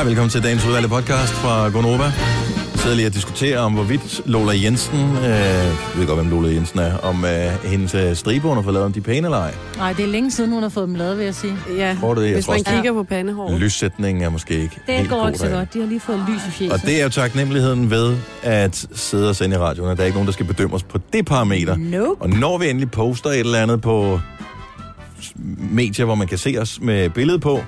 Hej, velkommen til dagens udvalgte podcast fra Gonova. Vi sidder lige og diskuterer om, hvorvidt Lola Jensen, øh, jeg ved godt, hvem Lola Jensen er, om øh, hendes øh, striber, hun har fået lavet, om de er pæne eller ej. Nej, det er længe siden, hun har fået dem lavet, vil jeg sige. Ja, Tror du det? Jeg hvis tror man også, kigger på pandehåret. Lyssætningen er måske ikke Det helt går god ikke så derinde. godt. De har lige fået lys i fjeset. Og det er jo taknemmeligheden ved at sidde og sende i radioen, at der er ikke nogen, der skal bedømme os på det parameter. Nope. Og når vi endelig poster et eller andet på medier, hvor man kan se os med billede på,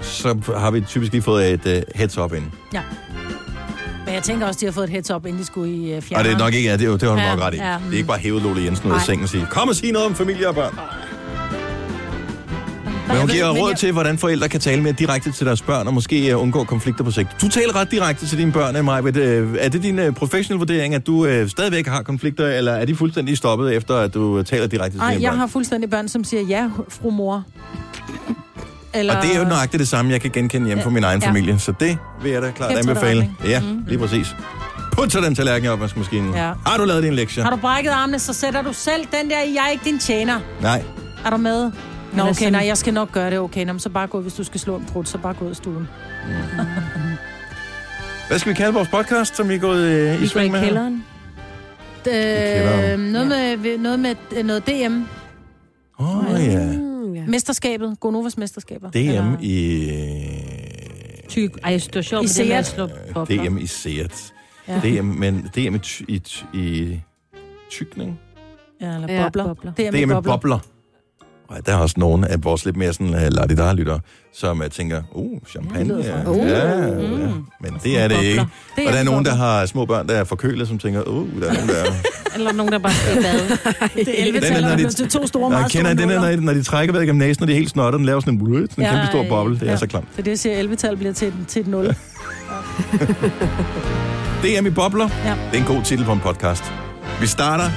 så har vi typisk lige fået et uh, heads up ind. Ja. Men jeg tænker også, de har fået et heads up, inden de skulle i uh, fjerne. Og det er nok ikke, ja, det, jo- det har du Ja, nok ret i. ja. Det er ikke bare hævet Lola Jensen ud af sengen og sige, kom og sig noget om familie og børn. Men hun jeg giver råd jeg- til, hvordan forældre kan tale mere direkte til deres børn, og måske uh, undgå konflikter på sigt. Du taler ret direkte til dine børn, Maja. Er det din professionelle vurdering, at du stadigvæk har konflikter, eller er de fuldstændig stoppet, efter at du taler direkte til Ej, dine jeg børn? har fuldstændig børn, som siger, ja, fru mor. Eller... Og det er jo nøjagtigt det samme, jeg kan genkende hjemme fra min egen Ja. familie. Så det vil jeg da klart Kæft, anbefale. Ja, Mm. lige præcis. Put så den tallerken i opvaskemaskinen. Ja. Har du lavet din lektie? Har du brækket armene, så sætter du selv den der, jeg er ikke din tjener. Nej. Er du med? Nå, okay, sådan- nej, jeg skal nok gøre det, okay. Nå, men så bare gå, hvis du skal slå en prut, så bare gå ud af stuen. Hvad skal vi kalde vores podcast, som vi er gået øh, i Vi i sving med? her? kælderen. Øh, kælderen. noget, med, noget med øh, noget DM. Åh oh, ja. Mm, ja. Mesterskabet. Gonovas mesterskaber. DM Eller- i... Tyk. Ej, det var sjovt I Seat. bobler. DM i Seat. Ja. DM, men DM i, ty, i, i tykning? Ja, eller Ja, bobler. bobler. DM, DM i bobler. Og der er også nogle af vores lidt mere sådan uh, ladidar lytter som uh, tænker, uh, champagne. Det lyder Ja, fra- ja, Uh. ja. Men det er det ikke. Det Og der er nogen, der har små børn, der er forkølet, som tænker, uh, der er nogen, der er... Eller nogen, der bare skal i bad. Det er 11 Den er, når de- bliver til to store, meget kender store den der, når, de- når de trækker vejret gennem næsen, og de er helt snotte, den laver sådan en, sådan en Ja, kæmpe stor øh, boble. Det er ja. så klamt. Så det siger 11-tal bliver til, til et 0. DM i bobler. Ja. Det er en god titel på en podcast. Vi starter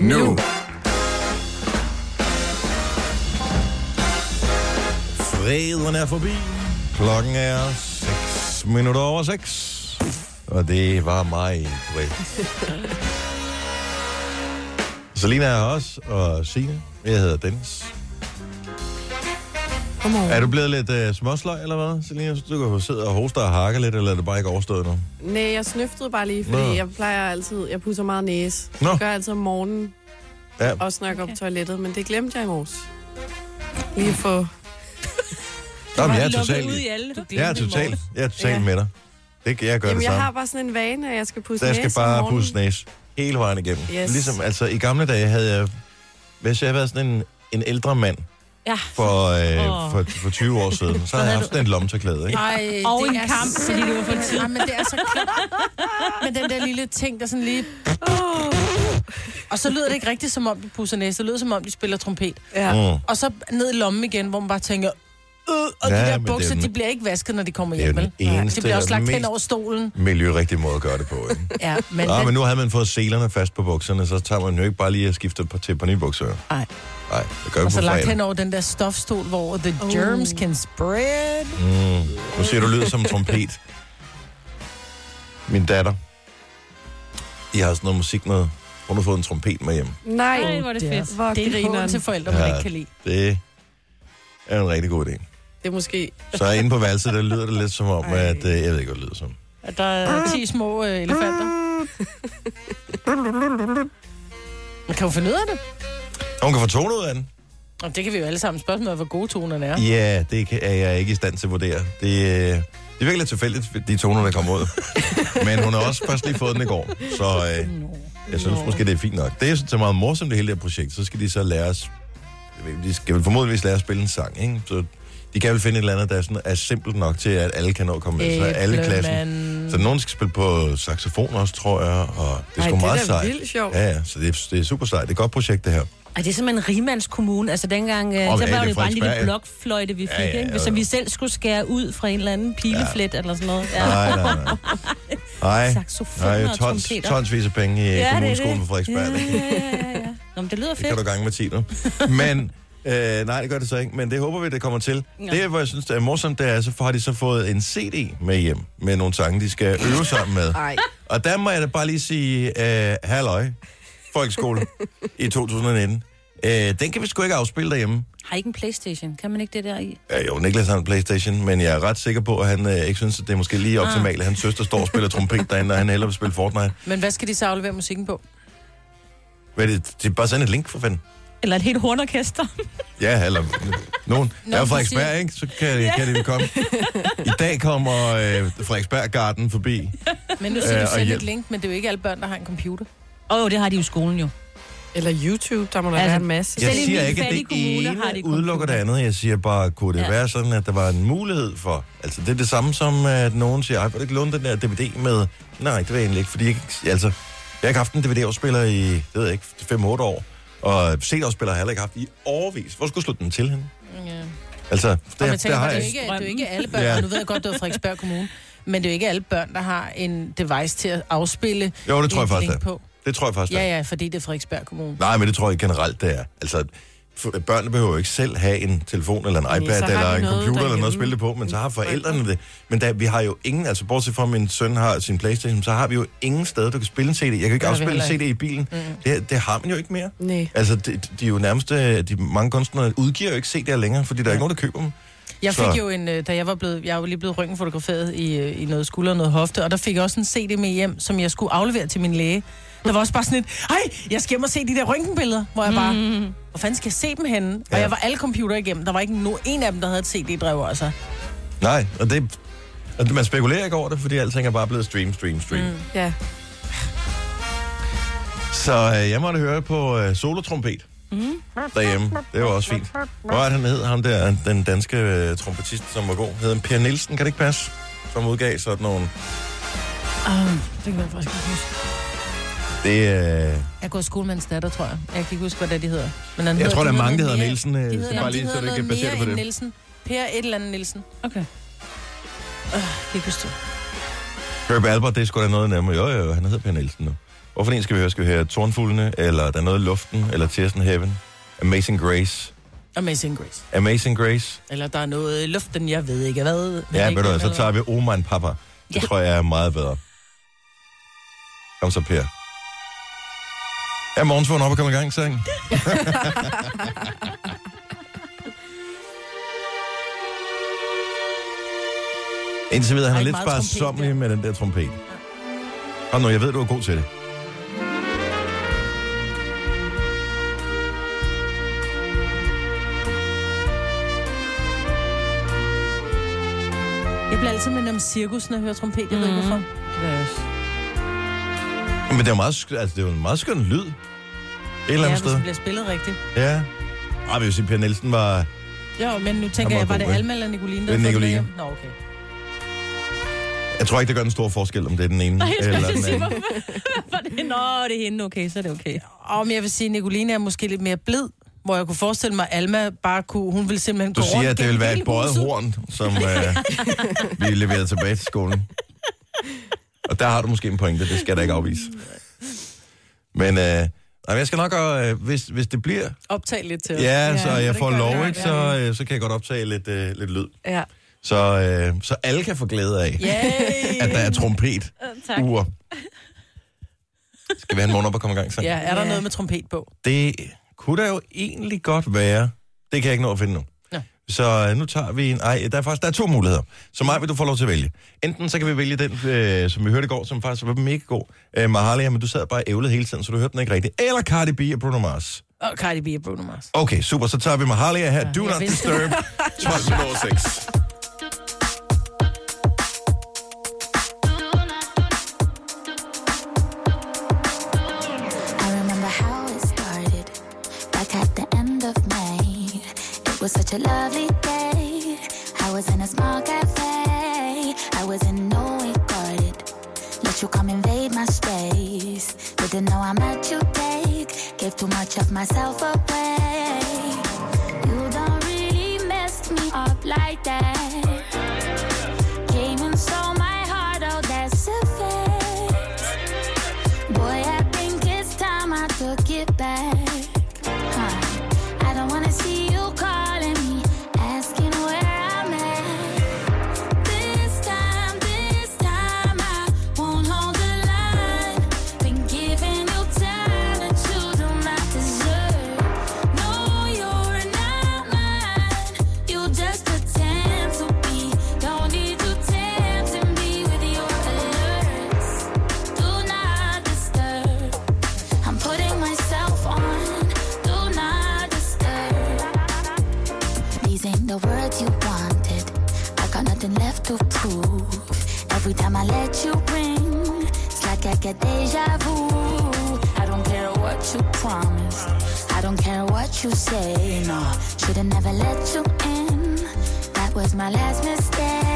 nu. Freden er forbi. Klokken er 6 minutter over 6. Og det var mig, Britt. Selina er her også, og Signe. Jeg hedder Dennis. Godmorgen. Er du blevet lidt uh, småsløj, eller hvad, Selina? Så du kan sidde og hoste og hakke lidt, eller er det bare ikke overstået nu? Nej, jeg snøftede bare lige, fordi Nå. jeg plejer altid, jeg pusser meget næse. Nå. Det gør jeg altid om morgenen, Ja, også når jeg går på toilettet, men det glemte jeg i morges. Lige få... Nå, men jeg er totalt, ud i alle. Du jeg er totalt, jeg er totalt Ja. med dig. Det, jeg gør Jamen, det jeg samme. har bare sådan en vane, at jeg skal pusse Der næse skal om bare pusse næse hele vejen igennem. Yes. Ligesom, altså, i gamle dage havde jeg, hvis jeg havde været sådan en, en ældre mand Ja. for, øh, Åh. for, for 20 år siden, så havde jeg haft sådan en lommetørklæde, ikke? Ej, Og det en er kamp, fordi det var for simpelthen- Ej, men det er så klart. Men den der lille ting, der sådan lige... Og så lyder det ikke rigtigt, som om de pusser næse. Det lyder, som om de spiller trompet. Ja. Mm. Og så ned i lommen igen, hvor man bare tænker... Øh, og Ja, de men der det er bukser, den- de bliver ikke vasket, når de kommer Det er hjem, jo vel? den Nej, eneste De bliver også og lagt hen over stolen. Miljørigtig måde at gøre det på, ikke? Ja, men... Nå, den- men nu havde man fået selerne fast på bukserne, så tager man jo ikke bare lige at skifte på, til på nye bukser. Nej. Nej, det gør vi Og så lagt fredag. hen over den der stofstol, hvor the germs can spread. Mm. Nu ser du lyd som en trompet. Min datter. I har sådan noget musik med. Hun har fået en trompet med hjem. Nej, Ej, hvor er det fedt. hvor Det er til forældre, man Ja. ikke kan lide. Det er en rigtig god idé. Det er måske... Så inde på værelset, der lyder det lidt som om, Ej. at... Øh, jeg ved ikke, hvad det lyder som. At der er 10 små øh, elefanter. Man kan jo finde ud af det. Og hun kan få tone ud af den. Og det kan vi jo alle sammen spørgsmål, hvor gode tonerne er. Ja, det kan, er jeg ikke i stand til at vurdere. Det, øh, det er virkelig lidt tilfældigt, de toner, der kommer ud. Men hun har også først lige fået den i går. Så øh, jeg synes måske, det er fint nok. Det er så meget morsomt, det hele det her projekt. Så skal de så lære os... jeg ved, De skal vel formodentligvis lære at spille en sang, ikke? Så de kan vel finde et eller andet, der er, sådan, er simpelt nok til, at alle kan nå at komme med. Så alle i klassen. Så nogen skal spille på saxofon også, tror jeg. Og det er Ej, sgu det er meget sejt. vildt sjovt. Ja, ja, så det er, det er super sejt. Det er et godt projekt, det her. Ej, det er simpelthen en rigmandskommune. Altså dengang, øh, Åh, så ja, var det er jo bare en lille blokfløjte, vi fik, Ja, ja, ikke? jo, Hvis jo. vi selv skulle skære ud fra en eller anden pileflet eller sådan noget. Ja. Nej, nej, nej. Nej, nej tons, tonsvis af penge i Ja, ja, er kommuneskolen på Frederiksberg. Ja, ikke? ja, ja, ja. Nå, men det lyder Det kan du fedt. gange med 10 nu. Men, øh, nej, det gør det så ikke. Men det håber vi, det kommer til. Ja. Det, hvor jeg synes, det er morsomt, det er, så har de så fået en CD med hjem, med nogle sange, de skal øve sammen med. Ej, Og der må jeg da bare lige sige, øh, halløj, folkeskole i 2019. Øh, den kan vi sgu ikke afspille derhjemme. Har I ikke en Playstation? Kan man ikke det der i? Ja, jo, Niklas har en Playstation, men jeg er ret sikker på, at han øh, ikke synes, at det er måske lige optimalt, at hans søster står og spiller trompet derinde, og han hellere vil spille Fortnite. Men hvad skal de så aflevere musikken på? Hvad er det, det er bare sådan et link for fanden. Eller et helt hornorkester? Ja, eller nogen. Der er jo Frederiksberg, ikke? Så kan, kan det komme. I dag kommer øh, Frederiksberg Garden forbi. Men nu siger Øh, du selv hjælp. et link, men det er jo ikke alle børn, der har en computer. Åh, oh, det har de jo i skolen jo. Eller YouTube, der må der Altså, være en masse. Jeg siger ikke, at det kommune har de ene udelukker det andet. Jeg siger bare, kunne det Ja. være sådan, at der var en mulighed for... Altså, det er det samme som, at nogen siger, ej, vil du ikke låne den der DVD med... Nej, det vil jeg egentlig ikke, fordi jeg, ikke- altså, jeg har ikke haft en DVD-afspiller i, det ved jeg ikke, 5-8 år. Og CD-afspiller har jeg heller ikke haft i årvis. Hvor skulle slå den til henne? Ja. Altså, det, Og det tænker, har det, er jeg jo ikke, det er jo ikke alle børn, Ja. nu ved jeg godt, det var Frederiksberg Kommune, men det er jo ikke alle børn, der har en device til at afspille Jo, det tror jeg faktisk, på. Det tror jeg faktisk. Ja, ja, fordi det er Frederiksberg Kommune. Nej, men det tror jeg generelt, det er. Altså, børnene behøver ikke selv have en telefon eller en Nej, iPad eller en computer eller noget at spille det på, men så har forældrene det. Men da, vi har jo ingen, altså bortset fra at min søn har sin Playstation, så har vi jo ingen sted, du kan spille en CD. Jeg kan ikke afspille en CD i bilen. Mm. Det, det har man jo ikke mere. Nej. Altså, de, de er jo nærmest, øh, de mange kunstnere udgiver jo ikke CD'er længere, fordi der er ikke nogen, der køber dem. Jeg Så- fik jo en, øh, da jeg var blevet, jeg var lige blevet røntgenfotograferet i, øh, i noget skulder og noget hofte, og der fik jeg også en CD med hjem, som jeg skulle aflevere til min læge. Der var også bare sådan et, hej, jeg skal hjem og se de der røntgenbilleder, hvor jeg bare, mm. hvor fanden skal jeg se dem henne? Og Ja. jeg var alle computer igennem, der var ikke no, en af dem, der havde et CD-drev, altså. Nej, og det... Og man spekulerer ikke over det, fordi alting er bare blevet stream, stream, stream. Mm. Ja. Så øh, jeg måtte høre på øh, solotrompet mm. derhjemme. Det var også fint. Hvor er han hed? Ham der, den danske øh, trompetist, som var god. Hed han Per Nielsen, kan det ikke passe? Som udgav sådan nogle... Oh, det kan jeg faktisk ikke huske. Det, øh, Jeg går i skole med en datter, tror jeg. Jeg kan ikke huske, hvad det, de hedder. Men han jeg tror, der er mange, der hedder mere- Nielsen. Øh, De så hedder, bare lige, så hedder ikke noget baserer det mere på end det. Nielsen. Per et eller andet Nielsen. Okay. Øh, jeg kan ikke huske det. Herb Albert, det er sgu da noget nemmere. Jo, jo, han hedder Per Nielsen nu. Hvorfor en skal vi høre? Skal vi høre Tornfuglene, eller Der er noget i luften, eller Tears in Heaven? Amazing Grace. Amazing Grace. Amazing Grace. Eller der er noget i luften, jeg ved ikke hvad. Men Ja, ved du, så tager vi Oman Papa. Det Ja. tror jeg er meget bedre. Kom så, Per. Er morgens vågen op og komme i gang, sang? Indtil videre, han er er lidt der. med den der trompet. Kom nu, jeg ved, du er god til det. Jeg bliver altid mindet om cirkus, når jeg hører trompet. Jeg ved ikke, hvorfor. Det er også. Men det er jo meget, sk- altså, det er jo en meget skøn lyd. Et eller Ja, andet hvis sted. det bliver spillet rigtigt. Ja. Ej, vil sige, Per Nielsen var... Jo, men nu tænker var jeg, var god, det ikke? Alma eller Nicoline, der Det er havde fået Nicoline. hjem? Nå, okay. Jeg tror ikke, det gør en stor forskel, om det er den ene Nej, jeg eller skulle den sige, anden. hvorfor det? Nå, det er hende, okay, så er det okay. Og men jeg vil sige, Nicoline er måske lidt mere blid, hvor jeg kunne forestille mig, at Alma bare kunne, hun ville simpelthen Du gå siger, rundt at det vil gennem være hele et bøjet huset. horn, som øh, vi leverede tilbage til skolen. Og der har du måske en pointe, det skal jeg da ikke afvise. Men øh, nej, jeg skal nok, øh, hvis, hvis det bliver, Optag lidt til os. ja, så det jeg får det. lov, Ja, ikke, ja. så, øh, så kan jeg godt optage lidt, øh, lidt lyd. Ja. Så, øh, så alle kan få glæde af, Yay! at der er trompet Tak. ur. Skal vi have en morgen op og komme i gang så? Ja, er der Ja. noget med trompet på? Det kunne der jo egentlig godt være. Det kan jeg ikke nå at finde nu. Så øh, nu tager vi en... Ej, der er faktisk der er to muligheder. Så mig vil du få lov til at vælge. Enten så kan vi vælge den, øh, som vi hørte i går, som faktisk var mega god. Øh, Mahalia, men du sad bare og ævlede hele tiden, så du hørte den ikke rigtigt. Eller Cardi B og Bruno Mars. Og Cardi B og Bruno Mars. Okay, super. Så tager vi Mahalia her. Do jeg not vidste disturb. 12 6. Was such a lovely day. I was in a small cafe. I was in no guarded. Let you come invade my space. Didn't know how much you take. Gave too much of myself away. You don't really mess me up like that. Every time I let you ring, it's like I get deja vu. I don't care what you promised. I don't care what you say. No, should've never let you in. That was my last mistake.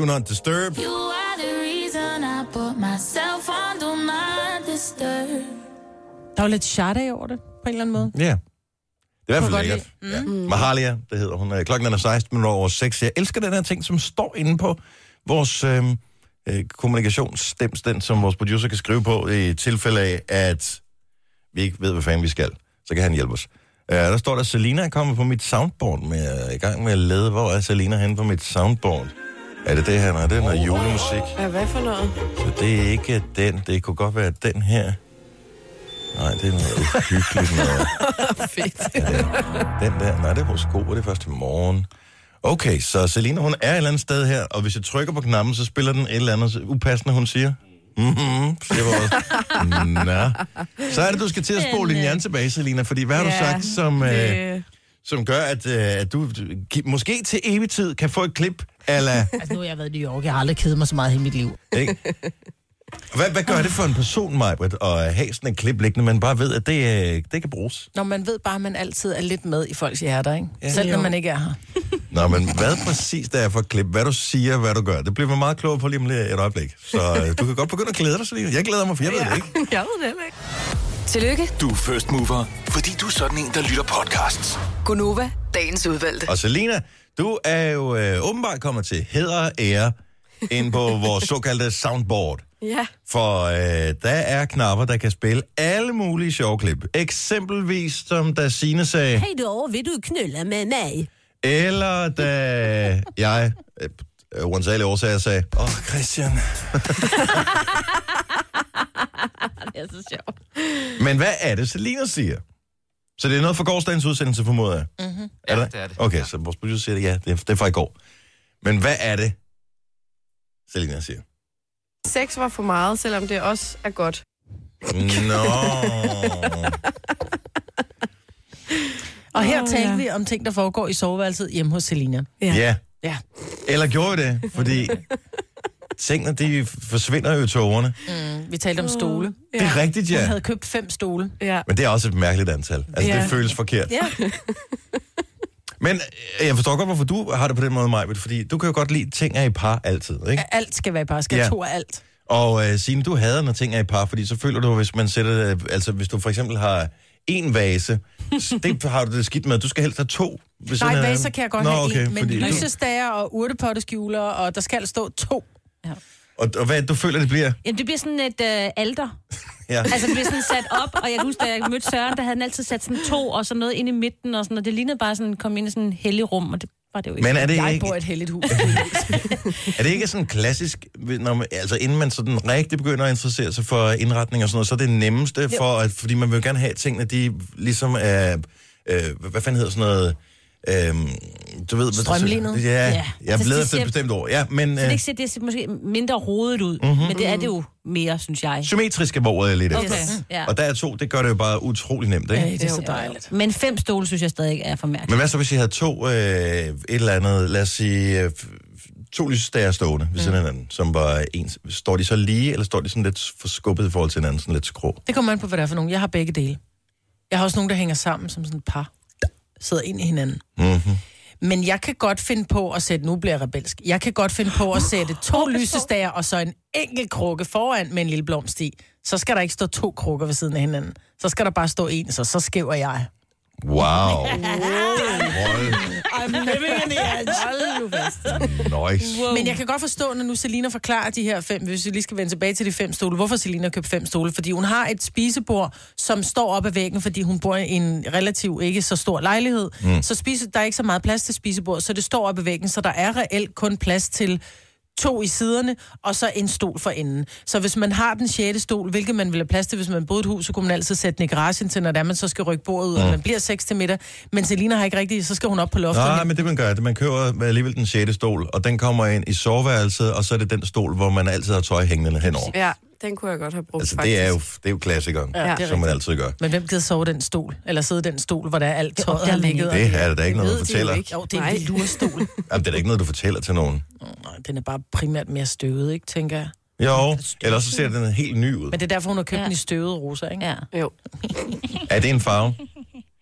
Do not disturb. you are the reason I put myself on. Do not disturb. Der var lidt Sade over det, på en eller anden måde. Ja. Det er i hvert fald lækkert. Ja. Mahalia, det hedder hun. Øh, Klokken er 16 minutter over 6. Jeg elsker den her ting, som står inde på vores øh, øh, kommunikationsstems, den som vores producer kan skrive på i tilfælde af, at vi ikke ved, hvad fanden vi skal. Så kan han hjælpe os. Uh, der står der, Selina er kommet på mit soundboard med, i gang med at lede. Hvor er Selina henne på mit soundboard? Er det det her? Nej, det er noget julemusik. Ja, hvad for noget? Så det er ikke den. Det kunne godt være den her. Nej, det er noget uhyggeligt noget. Fedt. Ja, det den der, nej, det er horoskop, det er først i morgen. Okay, så Selina, hun er et eller andet sted her, og hvis jeg trykker på knappen, så spiller den et eller andet upassende, hun siger. Mm-hmm, siger vores. Nå. Så er det, du skal til at spole din hjerne tilbage, Selina, fordi hvad har du sagt, som, øh, Det, som gør, at, øh, at du måske til evig tid kan få et klip, ala, Altså, nu har jeg været i New York. Jeg har aldrig kedet mig så meget i mit liv. ikke? Hvad, hvad gør det for en person, Majbrit, at have sådan en klip liggende, man bare ved, at det, øh, det kan bruges? Når man ved bare, at man altid er lidt med i folks hjerter, ikke? Ja. Selv når man ikke er her. Nå, men hvad præcis det er for et klip? Hvad du siger, hvad du gør? Det bliver man meget klogere på lige om et øjeblik. Så øh, du kan godt begynde at glæde dig, Selina. Jeg glæder mig, for jeg ved det ikke. jeg ved det heller ikke. Tillykke, Du er first mover, fordi du er sådan en, der lytter podcasts. Gunova, dagens udvalgte. Og Selina, du er jo øh, åbenbart kommet til hæder og ære ind på vores såkaldte soundboard. Ja. For øh, der er knapper, der kan spille alle mulige sjove klip. Eksempelvis, som da Signe sagde, Hej då, vil du knulla med mig? eller da jeg, øh, øh, uansagelige årsager, sagde, åh, oh, Christian. Det er så sjovt. Men hvad er det, Selina siger? Så det er noget fra gårdsdagens udsendelse, formoder jeg? Mm-hmm. Er Ja, det? det er det. Okay, så vores producer siger det, ja, det er, det er fra i går. Men hvad er det, Selina siger? Sex var for meget, selvom det også er godt. Nå. Og her oh, talte ja. vi om ting, der foregår i soveværelset hjemme hos Selina. Ja. Ja. Eller gjorde vi det? Fordi tingene, de forsvinder jo i togerne. Mm, vi talte om stole. Det er rigtigt, Hun ja. havde købt fem stole. Ja. Men det er også et mærkeligt antal. Altså, Ja. det føles forkert. Ja. Men øh, jeg forstår godt, hvorfor du har det på den måde, Maja, fordi du kan jo godt lide ting er i par altid, ikke? Alt skal være bare. Skal Ja. ja. to af alt. Og øh, Signe, du hader, når ting er i par, fordi så føler du, hvis man sætter, øh, altså hvis du for eksempel har en vase, det har du det skidt med. Du skal helst have to. Nej, vaser kan jeg godt Nå, have okay, en, men lysestager og urtepotteskjuler, og der skal stå to. Og, og hvad du føler, det bliver? Jamen, det bliver sådan et øh, alter. Ja. Altså, det bliver sådan sat op, og jeg kan huske, da jeg mødte Søren, der havde han altid sat sådan to, og så noget ind i midten, og sådan, og det lignede bare sådan, kom ind i sådan en hellig rum, og det var det jo ikke. Men er det, Jeg ikke, bor i et heldigt hus. er det ikke sådan klassisk, når man, altså inden man sådan rigtig begynder at interessere sig for indretning og sådan noget, så er det nemmeste, for at, fordi man vil gerne have tingene, de ligesom er, øh, hvad fanden hedder sådan noget, Øhm, du ved, hvad Strømlinet? Ja, Ja. jeg Altså, leder det efter et bestemt ord. Ja, men Så det øh, ikke ser, det ser måske mindre rodet ud, mm-hmm. men det er det jo mere, synes jeg. symmetrisk er ordet, jeg lidt efter. Okay. Ja. Og der er to, det gør det jo bare utrolig nemt, ikke? Ej, det er så dejligt. Men fem stole, synes jeg stadig er for mærkeligt. Men hvad så, hvis I havde to, øh, et eller andet, lad os sige, øh, to lysestager stående ved siden af hinanden, som var ens. Står de så lige, eller står de sådan lidt forskubbet i forhold til hinanden, sådan lidt skrå? Det kommer an på, hvad det er for nogen. Jeg har begge dele. Jeg har også nogen, der hænger sammen som sådan et par. Sidder ind i hinanden. Mm-hmm. Men jeg kan godt finde på at sætte, nu bliver jeg rebelsk, jeg kan godt finde på at sætte to lysestager og så en enkelt krukke foran med en lille blomst i. Så skal der ikke stå to krukker ved siden af hinanden. Så skal der bare stå en, så så skæver jeg. Wow. Hold I'm living in the edge. Hold nu fast. nice. Men jeg kan godt forstå, når nu Selina forklarer de her fem, hvis vi lige skal vende tilbage til de fem stole, hvorfor Selina har købt fem stole. Fordi hun har et spisebord, som står op ad væggen, fordi hun bor i en relativt ikke så stor lejlighed. Mm. Så spise, der er ikke så meget plads til spisebord, så det står op ad væggen, så der er reelt kun plads til to i siderne, og så en stol for enden. Så hvis man har den sjette stol, hvilket man vil have plads til, hvis man boede i et hus, så kunne man altid sætte den i garagen til, når det er, man så skal rykke bordet ud, mm. og man bliver 6 til middag. Men Selina har ikke rigtigt, så skal hun op på loftet. Nej, men det man gør, det man køber alligevel den sjette stol, og den kommer ind i soveværelset, og så er det den stol, hvor man altid har tøj hængende henover. Ja, den kunne jeg godt have brugt, Altså, faktisk. det er jo, det er jo klassikeren, Ja, som man altid gør. Men hvem gider sove den stol? Eller sidde den stol, hvor der er alt tøjet man ligget? Det er der da ikke noget, du ved de jo fortæller. ikke. Jo, det er en velurstol. Jamen, det er da ikke noget, du fortæller til nogen. Nej, den er bare primært mere støvet, ikke, tænker jeg. Jo, ellers så ser den helt ny ud. Men det er derfor, hun har købt Ja. den i støvet rosa, ikke? Ja. Jo. Er det en farve?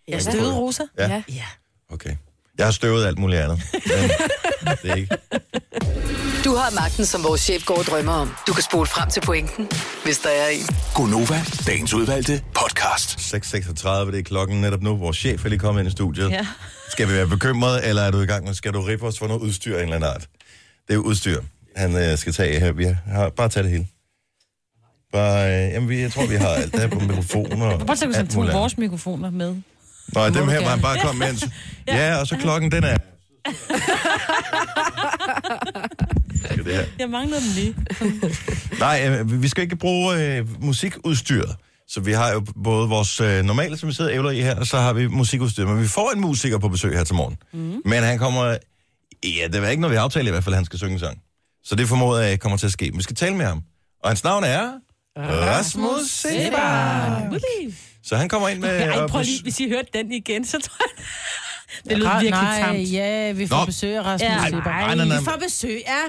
Ja, støvet rosa? Ja. Ja. Ja. Okay. Jeg har støvet alt muligt andet. Men det er ikke. Du har magten, som vores chef går og drømmer om. Du kan spole frem til pointen, hvis der er en. Gonova, dagens udvalgte podcast. 6.36, det er klokken netop nu. Vores chef er lige kommet ind i studiet. Ja. Skal vi være bekymrede, eller er du i gang med, skal du rippe os for noget udstyr af en eller anden art? Det er udstyr, han øh, skal tage her. Vi har, bare tage det hele. Bare, øh, jamen, vi, jeg tror, vi har alt. Der er på mikrofoner og Prøv at tænke, hvis han tog vores mikrofoner med. Nå, dem her var han bare kommet med. en- Ja, og så klokken, den er... Det her. Jeg mangler dem lige. Nej, øh, vi skal ikke bruge øh, musikudstyret. Så vi har jo både vores øh, normale, som vi sidder og ævler i her, og så har vi musikudstyr. Men vi får en musiker på besøg her til morgen. Mm. Men han kommer... Ja, det er ikke noget, vi har aftalt i hvert fald, at han skal synge en sang. Så det formoder jeg ikke kommer til at ske. Men vi skal tale med ham. Og hans navn er... Rasmus Sebak. Så han kommer ind med... Ej, og prøv lige, hvis I hørte den igen, så tror jeg... Det lød Ah, virkelig nej, tamt. ja, vi får Nå. besøg af Rasmus Ja. ja, Nej, nej, nej, nej. Vi får besøg af...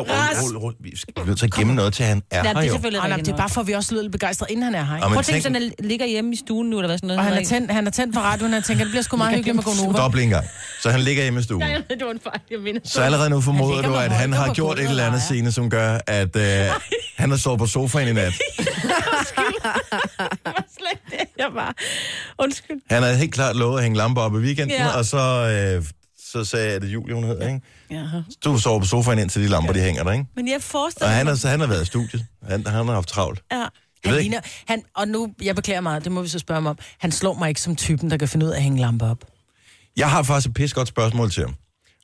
Åh, rull, rull, rull. Vi skal nødt til at gemme noget til, han er Ja, det her er jo. selvfølgelig Oh, nej, det er bare for, at vi også lyder lidt begejstrede, inden han er her. Ikke? Og Prøv man at tænke, tænker, sådan, at ligger hjemme i stuen nu, eller hvad sådan noget. Og han er, tændt, han er tændt for radioen, han tænker, det bliver sgu meget hyggeligt med at gå nu. dobbelt en gang. Så han ligger hjemme i stuen. Nej, jeg det var en fejl, jeg. Så allerede nu formoder ligger du, med at han har på gjort et gulvet eller andet og scene, som gør, at øh, han har sovet på sofaen i nat. Det var slet ikke det, jeg var. Undskyld. Han havde helt klart lovet at hænge lamper op i weekenden, Ja. og så, øh, så sagde jeg, at det Julie, hun hedder, ikke? Ja. Du sover på sofaen indtil de lamper, de hænger der, ikke? Men jeg Og forestiller han mig... har, så han har været i studiet. Han, han har haft travlt. Ja. Jeg Han ligner, han, og nu, jeg beklager meget, det må vi så spørge ham om. Han slår mig ikke som typen, der kan finde ud af at hænge lamper op. Jeg har faktisk et pis godt spørgsmål til ham.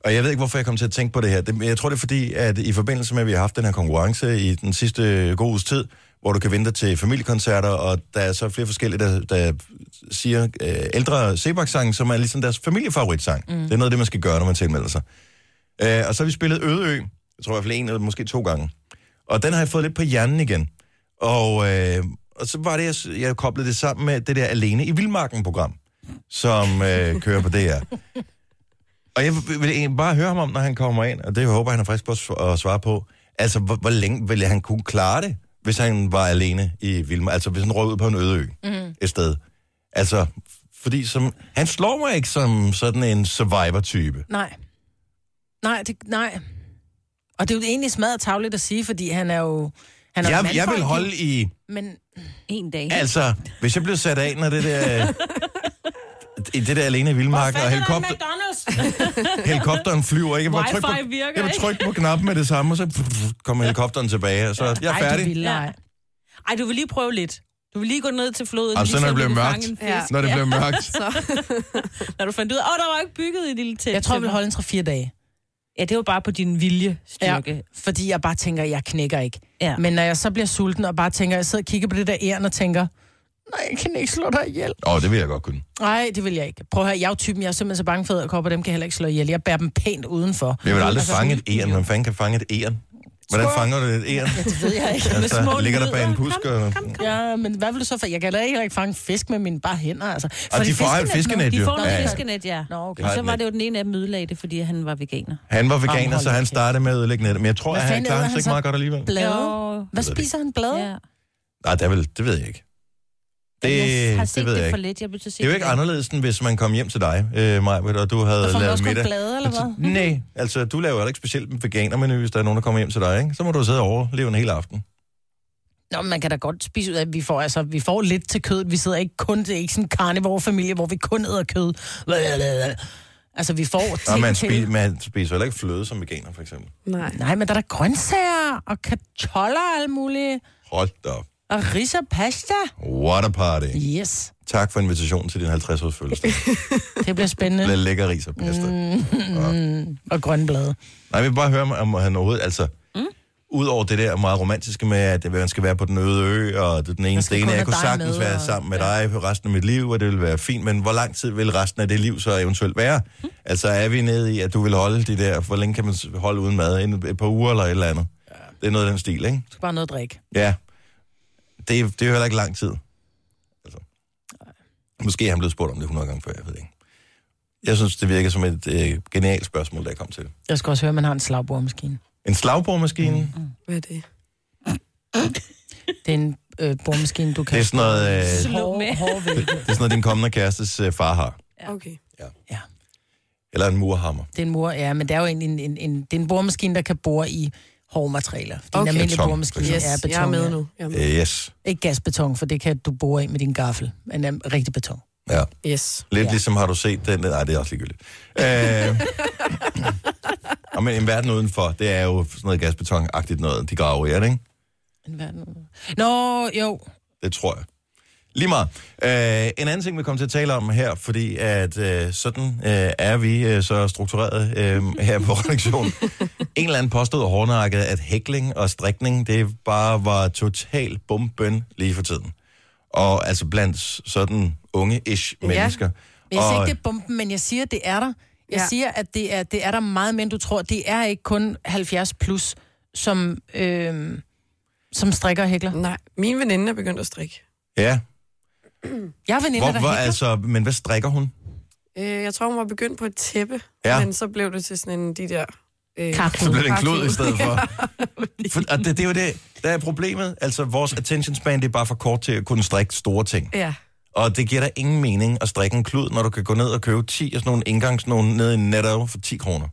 Og jeg ved ikke, hvorfor jeg kom til at tænke på det her. Det, jeg tror, det er fordi, at i forbindelse med, at vi har haft den her konkurrence i den sidste gode uges tid, hvor du kan vente til familiekoncerter, og der er så flere forskellige, der, der siger øh, ældre Sebak-sang, som er ligesom deres familiefavoritsang. Mm. Det er noget af det, man skal gøre, når man tilmelder sig. Øh, og så har vi spillet Ødeø, jeg tror i hvert fald en eller måske to gange. Og den har jeg fået lidt på hjernen igen. Og, øh, og så var det, jeg, jeg koblede det sammen med det der Alene i Vildmarken-program, som øh, kører på DR. Og jeg vil bare høre ham om, når han kommer ind, og det håber jeg, han er frisk på at svare på. Altså, hvor, hvor længe ville han kunne klare det, hvis han var alene i Vildmarken? Altså, hvis han røg ud på en øde ø mm. et sted. Altså, fordi som, han slår mig ikke som sådan en survivor-type. Nej. Nej, det, nej. Og det er jo egentlig smadret tavligt at sige, fordi han er jo... Han er Jeg, mandfolk, jeg vil holde i... Men En dag. Altså, hvis jeg blev sat af, når det der... i det der alene i Vildmarken, og helikopter, helikopteren flyver ikke. Jeg trykke på, virker jeg trykke på knappen med det samme, og så kommer helikopteren tilbage, og så jeg er Ej, du færdig. vil, Ja. nej. Ej, du vil lige prøve lidt. Du vil lige gå ned til floden. Og så lige når det kan mørkt, fange en fisk. Ja. når det bliver mørkt. Når du fandt ud af, åh, der var ikke bygget et lille telt. Jeg tror, vi vil holde en 3-4 dage. Ja, det var bare på din viljestyrke. Ja. fordi jeg bare tænker, jeg knækker ikke. Ja. Men når jeg så bliver sulten og bare tænker, jeg sidder og kigger på det der æren og tænker, nej, jeg kan ikke slå dig ihjel. Åh, oh, det vil jeg godt kunne. Nej, det vil jeg ikke. Prøv at høre, jeg er jo typen, jeg er simpelthen så bange for æderkopper, dem kan jeg heller ikke slå ihjel. Jeg bærer dem pænt udenfor. Jeg vil aldrig Altså, fange et æren. Hvem fanden kan fange et æren? Hvordan fanger du et æren? Ja, det ved jeg ikke. Altså, små ligger der bag en pusk? Og... Ja, men hvad vil du så for? Jeg kan da ikke fange fisk med mine bare hænder, altså. Og de får et fiskenet, De får noget Ja, ja. fiskenet, ja. Nå, okay. Og så var det jo den ene af dem ødelagde det, fordi han var veganer. Han var veganer, så han startede med at ødelægge nettet. Men jeg tror, Hvad at han klarer sig ikke så? meget godt alligevel. Blade? Hvad spiser han? Blade? Ja. Nej, det, er vel, det ved jeg ikke. Det, jeg har det set ved det, jeg for ikke. lidt. Jeg til at se Det er jo ikke anderledes, end hvis man kom hjem til dig, øh, Majbert, og du havde man lavet middag. blade, eller hvad? Nej, altså du laver jo ikke specielt en veganermenu, hvis der er nogen, der kommer hjem til dig, ikke? Så må du sidde og overleve en hel aften. Nå, men man kan da godt spise ud af, at vi får, altså, vi får lidt til kød. Vi sidder ikke kun, det er ikke sådan en carnivore-familie, hvor vi kun æder kød. Altså, vi får Og ting man, til. spi- man spiser heller ikke fløde som veganer, for eksempel. Nej. Nej, men der er der grøntsager og kartoller og alt muligt. Hold da op. Og ris og pasta. What a party. Yes, Tak for invitationen til din 50-års fødselsdag. det bliver spændende. Lidt lækker ris og pasta. Mm, og grønne blade. Nej, jeg vil bare høre, om han overhovedet, altså... Mm. Udover det der meget romantiske med, at man skal være på den øde ø, og det er den ene sten, kun jeg kunne sagtens være og- sammen med dig for resten af mit liv, og det vil være fint, men hvor lang tid vil resten af det liv så eventuelt være? Mm. Altså er vi nede i, at du vil holde de der, hvor længe kan man holde uden mad? Et par uger eller et eller andet? Ja. Det er noget af den stil, ikke? Du skal bare noget at drikke. Ja. Det, det er jo heller ikke lang tid. Altså. Måske er han blevet spurgt om det 100 gange før, jeg ved ikke. Jeg synes, det virker som et øh, genialt spørgsmål, da jeg kom til. Jeg skal også høre, at man har en slagbordmaskine. En slagboremaskine, mm. Hvad er det? Det er en øh, bordmaskine, du kan... det er sådan noget, øh, Slå med. det er sådan noget, din kommende kærestes øh, far har. Okay. Ja. Eller en murhammer. Det er en mur, ja, men det er jo en, en, en, en, det er en boremaskine, der kan bore i hårde materialer. Det er Okay. en almindelig Beton, boremaskine. Yes, ja, beton, jeg er med nu. Jeg er med. Øh, yes. Ikke gasbeton, for det kan du bore i med din gaffel. Men um, rigtig beton. Ja. Yes. Lidt Ja. ligesom har du set den... Nej, det er også ligegyldigt. Øh, og men en verden udenfor, det er jo sådan noget gasbetonagtigt noget, de graver i, er det ikke? En verden. Nå, jo. Det tror jeg. Lige meget. Øh, en anden ting, vi kommer til at tale om her, fordi at øh, sådan øh, er vi øh, så struktureret øh, her på redaktionen. en eller anden påstod hårdnakket, at hækling og strikning, det bare var total bumbøn lige for tiden. Og altså blandt sådan unge-ish Ja. mennesker. Men jeg siger Og- ikke, det er bomben, men jeg siger, det er der. Jeg ja. Ja. siger, at det er, det er der meget mere, end du tror. Det er ikke kun 70 plus, som, øh, som strikker og hækler. Nej, min veninde er begyndt at strikke. Ja, Jeg har veninder, hvor, der hvor, hækler. altså, men hvad strikker hun? Øh, jeg tror, hun var begyndt på et tæppe, Ja. men så blev det til sådan en de der... Øh. Så blev det en klud i stedet for. for og det, det er jo det, der er problemet. Altså, vores attention span, det er bare for kort til at kunne strikke store ting. Ja. Og det giver dig ingen mening at strikke en klud, når du kan gå ned og købe 10 af sådan nogle indgangsnogen ned i Netto for 10 kroner.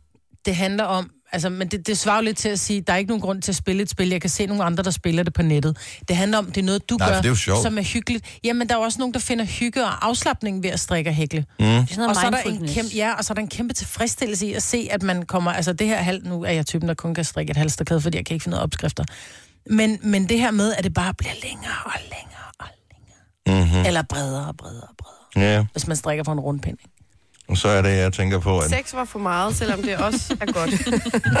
Det handler om, altså, men det, det svarer lidt til at sige, der er ikke nogen grund til at spille et spil. Jeg kan se nogle andre, der spiller det på nettet. Det handler om, det er noget, du Nej, gør, er som er hyggeligt. Jamen, der er også nogen, der finder hygge og afslappning ved at strikke og hækle. Mm. Det er sådan noget Og så, er der en kæmpe, ja, og så er der en kæmpe tilfredsstillelse i at se, at man kommer... Altså det her halv... Nu er jeg typen, der kun kan strikke et halsterklæde, fordi jeg kan ikke finde af opskrifter. Men, men det her med, at det bare bliver længere og længere og længere. Mm-hmm. Eller bredere og bredere og bredere. Ja, Hvis man strikker på en rundpind. ikke? Og så er det, jeg tænker på, at Sex var for meget, selvom det også er godt.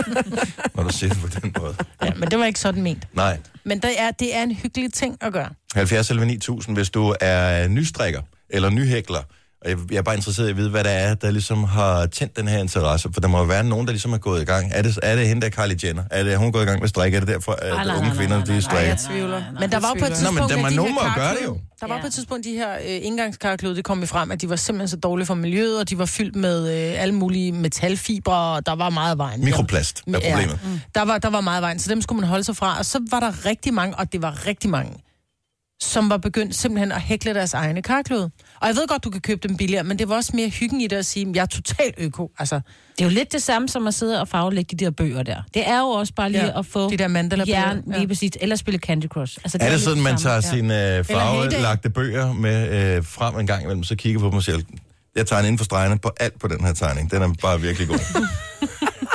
når du siger det på den måde. Ja, men det var ikke sådan ment. Nej, Men det er, det er en hyggelig ting at gøre. 70 eller 9000, hvis du er nystrikker eller nyhækler, og jeg, jeg er bare interesseret i at vide, hvad der er, der ligesom har tændt den her interesse, for der må jo være nogen, der ligesom er gået i gang. Er det, er det hende, der er Kylie Jenner? Er det, er hun gået i gang med at strikke? Er det derfor, at Nej, nej, unge nej, kvinder, nej, nej, de nej, strikker? jeg tvivler. Men der var på et Nå, tidspunkt... men der at var de her nogen, der gør det jo. Der var Ja. på et tidspunkt de her øh, indgangskarklud, det kom i frem, at de var simpelthen så dårlige for miljøet, og de var fyldt med øh, alle mulige metalfibre, og der var meget vejen. Mikroplast er Ja. problemet. Der var, der var meget vejen, så dem skulle man holde sig fra. Og så var der rigtig mange, og det var rigtig mange, som var begyndt simpelthen at hækle deres egne karklud. Og jeg ved godt, du kan købe dem billigere, men det var også mere hyggen i det at sige, at jeg er totalt øko. Altså, Det er jo lidt det samme som at sidde og farvelægge de der bøger der. Det er jo også bare lige Ja, at få de der mandala-bøger, jern, ja. lige præcis, eller spille Candy Crush. Altså, Er det lidt sådan, man tager sine øh, farvelagte bøger med øh, frem en gang imellem, så kigger på dem og siger, Jeg tegner inden for stregerne på alt på den her tegning. Den er bare virkelig god.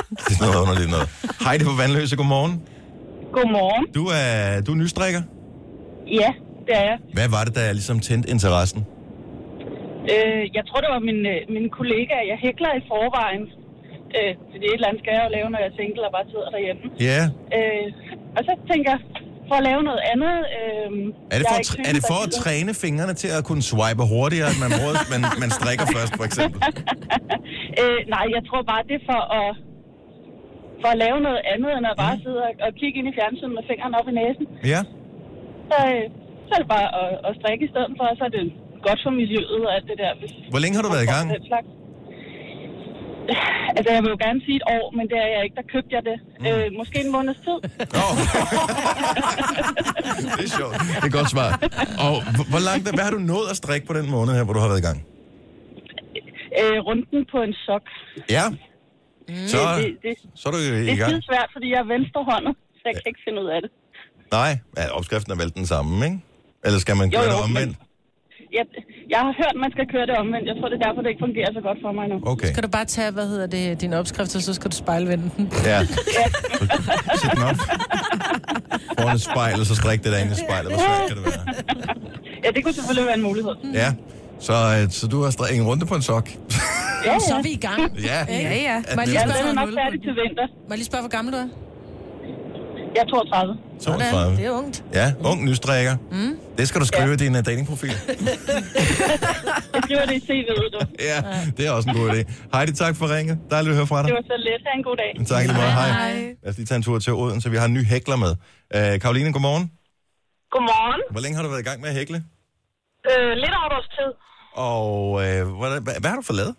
det er sådan noget underligt noget. Heidi på Vandløse, godmorgen. Godmorgen. Du er, du er nystrikker. Ja, det er jeg. Hvad var det, der ligesom tændte interessen? Øh, jeg tror, det var min, øh, min kollega. Jeg hækler i forvejen. Øh, fordi et eller andet skal jeg jo lave, når jeg er single og bare sidder derhjemme. Ja. Øh, og så tænker jeg, for at lave noget andet... Øh, Er det for, at, er det for at træne fingrene til at kunne swipe hurtigere, at man, bruger, man, man strikker først, for eksempel? øh, nej, jeg tror bare, det er for at, for at lave noget andet, end at bare Mhm. sidde og, og kigge ind i fjernsynet med fingrene op i næsen. Ja. Så, øh, så er det bare at, at strikke i stedet for, så er det godt for miljøet og alt det der. Hvis Hvor længe har du været i gang? Altså, jeg vil jo gerne sige et år, men det er jeg ikke. Der købte jeg det. Mm. Øh, måske en måneds tid. Oh. det er sjovt. Det er et godt svar. Og hvor- langt, hvad har du nået at strikke på den måned her, hvor du har været i gang? Øh, runden på en sok. Ja. Så, det, det, så er du i det er gang. svært, fordi jeg er venstrehåndet, så jeg kan ikke finde ud af det. Nej, ja, opskriften er vel den samme, ikke? Eller skal man Jo, gøre jo, det omvendt? Jeg, jeg har hørt, at man skal køre det omvendt. Jeg tror, det er derfor, det ikke fungerer så godt for mig nu. Okay. Skal du bare tage, hvad hedder det, din opskrift, og så skal du spejlvende den. Ja. Sæt den op. Foran et spejl, og så strik det derinde i spejlet. Hvor svært kan det være? Ja, det kunne selvfølgelig være en mulighed. Ja. Så, øh, så du har strikket en runde på en sok. Ja, Så er ja. vi i gang. Ja. Ja, ja. Ja, må jeg lige spørge, hvor gammel du er? Jeg er 32. 32. Det er ungt. Ja, ung nystrikker. Mm. Det skal du skrive i din uh, datingprofil. Jeg skriver det i CV'et, du. Ja, det er også en god idé. Heidi, tak for ringet. Dejligt at høre fra dig. Det var så let. Ha' en god dag. Tak lige måde. Hej. Hej. Lad os lige tage en tur til Oden, så vi har en ny hækler med. Uh, Karoline, godmorgen. Godmorgen. Hvor længe har du været i gang med at hækle? Øh, lidt over et års tid. Og uh, hvad, hvad, hvad har du fået lavet?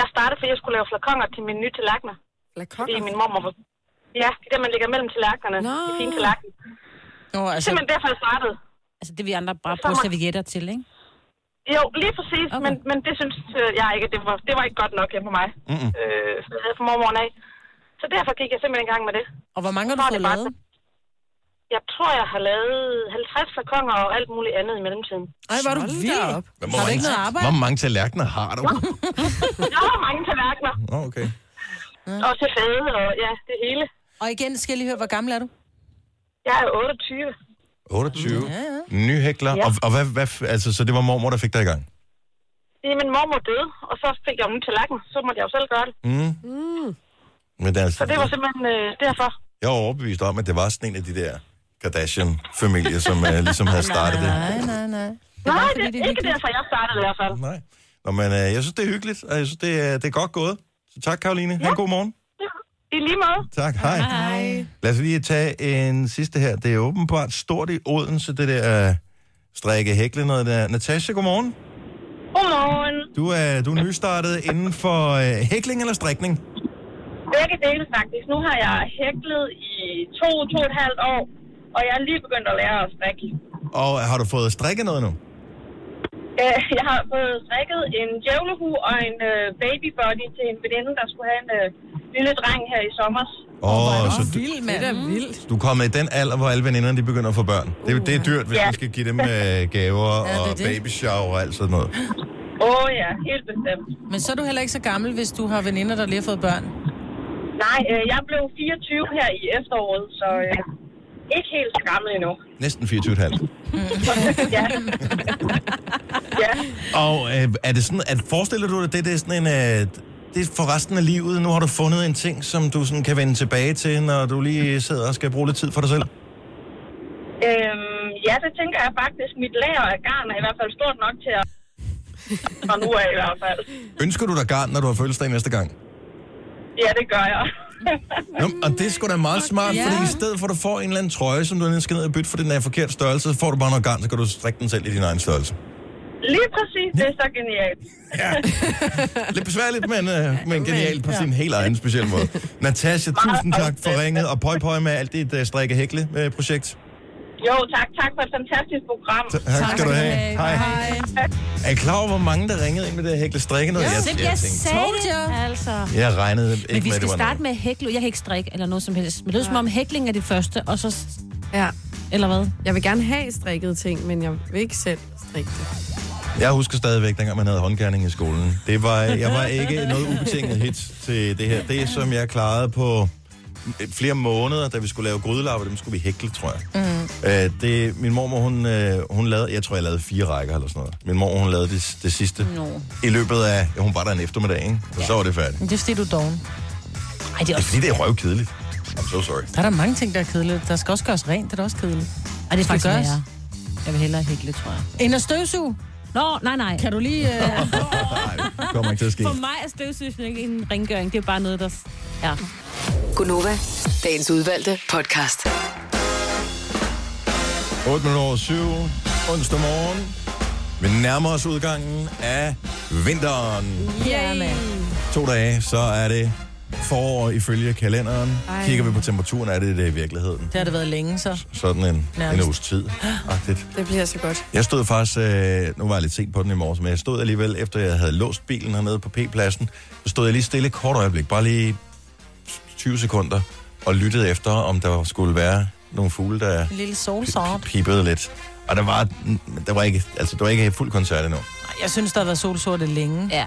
Jeg startede, fordi jeg skulle lave flakonger til mine nye tallerkener. Fordi Lakonger. min mormor var... Ja, det er der, man lægger mellem tallerkenerne. Nå. De fine tallerkener. Nå, altså, Simpelthen derfor, jeg startede. Altså det vi andre bare bruger servietter til, ikke? Jo, lige præcis, Okay. men, men det synes øh, jeg ikke, det var, det var ikke godt nok hjemme på mig. Mm-mm. Øh, så jeg havde fra mormoren af. Så derfor gik jeg simpelthen i gang med det. og hvor mange har du er fået det bare- lavet? Jeg tror, jeg har lavet 50 flakonger og alt muligt andet i mellemtiden. Ej, var du Hold da vild. op. Hvor Har du ikke noget arbejde? Hvor mange tallerkener har du? Jeg har mange tallerkener, Oh, okay. og til fade, og ja, det hele. Og igen skal jeg lige høre, hvor gammel er du? Jeg er 28. 28. Ja, ja. Ny hækler. Ja. Og, og hvad, hvad, altså, så det var mormor, der fik dig i gang? Det er min mormor døde, og så fik jeg jo en tallerken. Så måtte jeg jo selv gøre det. Mm. Mm. Men det er, altså, Så det var simpelthen øh, derfor. Jeg var overbevist om, at det var sådan en af de der Kardashian-familier, som uh, ligesom havde startet det. Nej, nej, nej. Nej, det er det er ikke hyggeligt. derfor, jeg startede i hvert fald. Nej. Nå, men uh, jeg synes, det er hyggeligt, og jeg synes, det er, det er godt gået. Så tak, Karoline. Ha' en god morgen. I lige måde. Tak, hej. Hej. Lad os lige tage en sidste her. Det er åbenbart stort i Odense, det der uh, strikke hækle noget der. Natasha, godmorgen. Godmorgen. Du er, du er nystartet inden for uh, hækling eller strikning? Begge dele faktisk. Nu har jeg hæklet i to, to og et halvt år, og jeg er lige begyndt at lære at strikke. Og har du fået strikket noget nu? Øh, Jeg har fået strikket en djævlehu og en øh, babybody til en veninde, der skulle have en øh, lille dreng her i sommer. Åh, oh, så du, Vild, Det er da vildt. du er kommet i den alder, hvor alle veninderne de begynder at få børn. Det, er- det er dyrt, hvis Ja. man skal give dem øh, gaver Ja, det og det. baby shower og alt sådan noget. Åh oh, ja, helt bestemt. Men så er du heller ikke så gammel, hvis du har veninder, der lige har fået børn. Nej, øh, jeg blev 24 her i efteråret, så øh, ikke helt så gammel endnu. Næsten 24,5. ja. ja. Og øh, er det sådan, at forestiller du dig, det, det er sådan en... Øh, det for resten af livet. Nu har du fundet en ting, som du sådan kan vende tilbage til, når du lige sidder og skal bruge lidt tid for dig selv. Øhm, ja, det tænker jeg faktisk. Mit lager af garn er i hvert fald stort nok til at... Og nu er i hvert fald. Ønsker du dig garn, når du har fødselsdag næste gang? Ja, det gør jeg. Nå, og det er sgu da meget smart, Ja. fordi i stedet for at du får en eller anden trøje, som du skal ned og bytte, fordi den er forkert størrelse, så får du bare noget garn, så kan du strikke den selv i din egen størrelse. Lige præcis, det er så genialt. Ja. Lidt besværligt, men, øh, men genialt på sin helt egen specielle måde. Natasha, tusind tak for ringet, og pøj pøj med alt dit uh, strikke hækle øh, projekt. Jo, tak. Tak for et fantastisk program. Tak skal du have. Hej. Er I klar over, hvor mange der ringede ind med det her hækle strikke noget? Ja, det, jeg, tænkte, sagde det, altså. jeg regnede ikke Men vi med, skal var starte noget. med hækling. Jeg kan ikke strikke eller noget som helst. Men det er som om hækling er det første, og så... Ja. Eller hvad? Jeg vil gerne have strikket ting, men jeg vil ikke selv strikke det. Jeg husker stadigvæk, dengang man havde håndgærning i skolen. Det var, jeg var ikke noget ubetinget hit til det her. Det, som jeg klarede på flere måneder, da vi skulle lave grydelapper, dem skulle vi hækle, tror jeg. Mm. Øh, det, min mormor, hun, øh, hun lavede, jeg tror, jeg lavede fire rækker eller sådan noget. Min mor, hun lavede det, det sidste Nå. i løbet af, ja, hun var der en eftermiddag, ikke? Og så var det færdigt. Men det er fordi, du er doven. Ej, det er Det er også... fordi, det er røvkedeligt. I'm so sorry. Der er der mange ting, der er kedeligt. Der skal også gøres rent, det er da også kedeligt. Ej, det er faktisk gøres. Jeg vil hellere hækle, tror jeg. En af støvsug. Nå, nej, nej. Kan du lige... Øh... Nej, kommer ikke til at ske. For mig er støvsugning ikke en rengøring. Det er bare noget, der... Ja. Gunova, dagens udvalgte podcast. 8 minutter over 7, onsdag morgen. Vi nærmer os udgangen af vinteren. Ja, mand. To dage, så er det forår ifølge kalenderen. Ej. Kigger vi på temperaturen, er det det i virkeligheden. Det har det været længe, så. Sådan en, en uges tid. Agtigt. Det bliver så godt. Jeg stod faktisk, øh, nu var jeg lidt sent på den i morges, men jeg stod alligevel, efter jeg havde låst bilen hernede på P-pladsen, så stod jeg lige stille et kort øjeblik, bare lige 20 sekunder, og lyttede efter, om der skulle være nogle fugle, der En lille solsort. pipede lidt. Og der var, der var ikke, altså, der var ikke fuld koncert endnu. Jeg synes, der har været solsorte længe. Ja.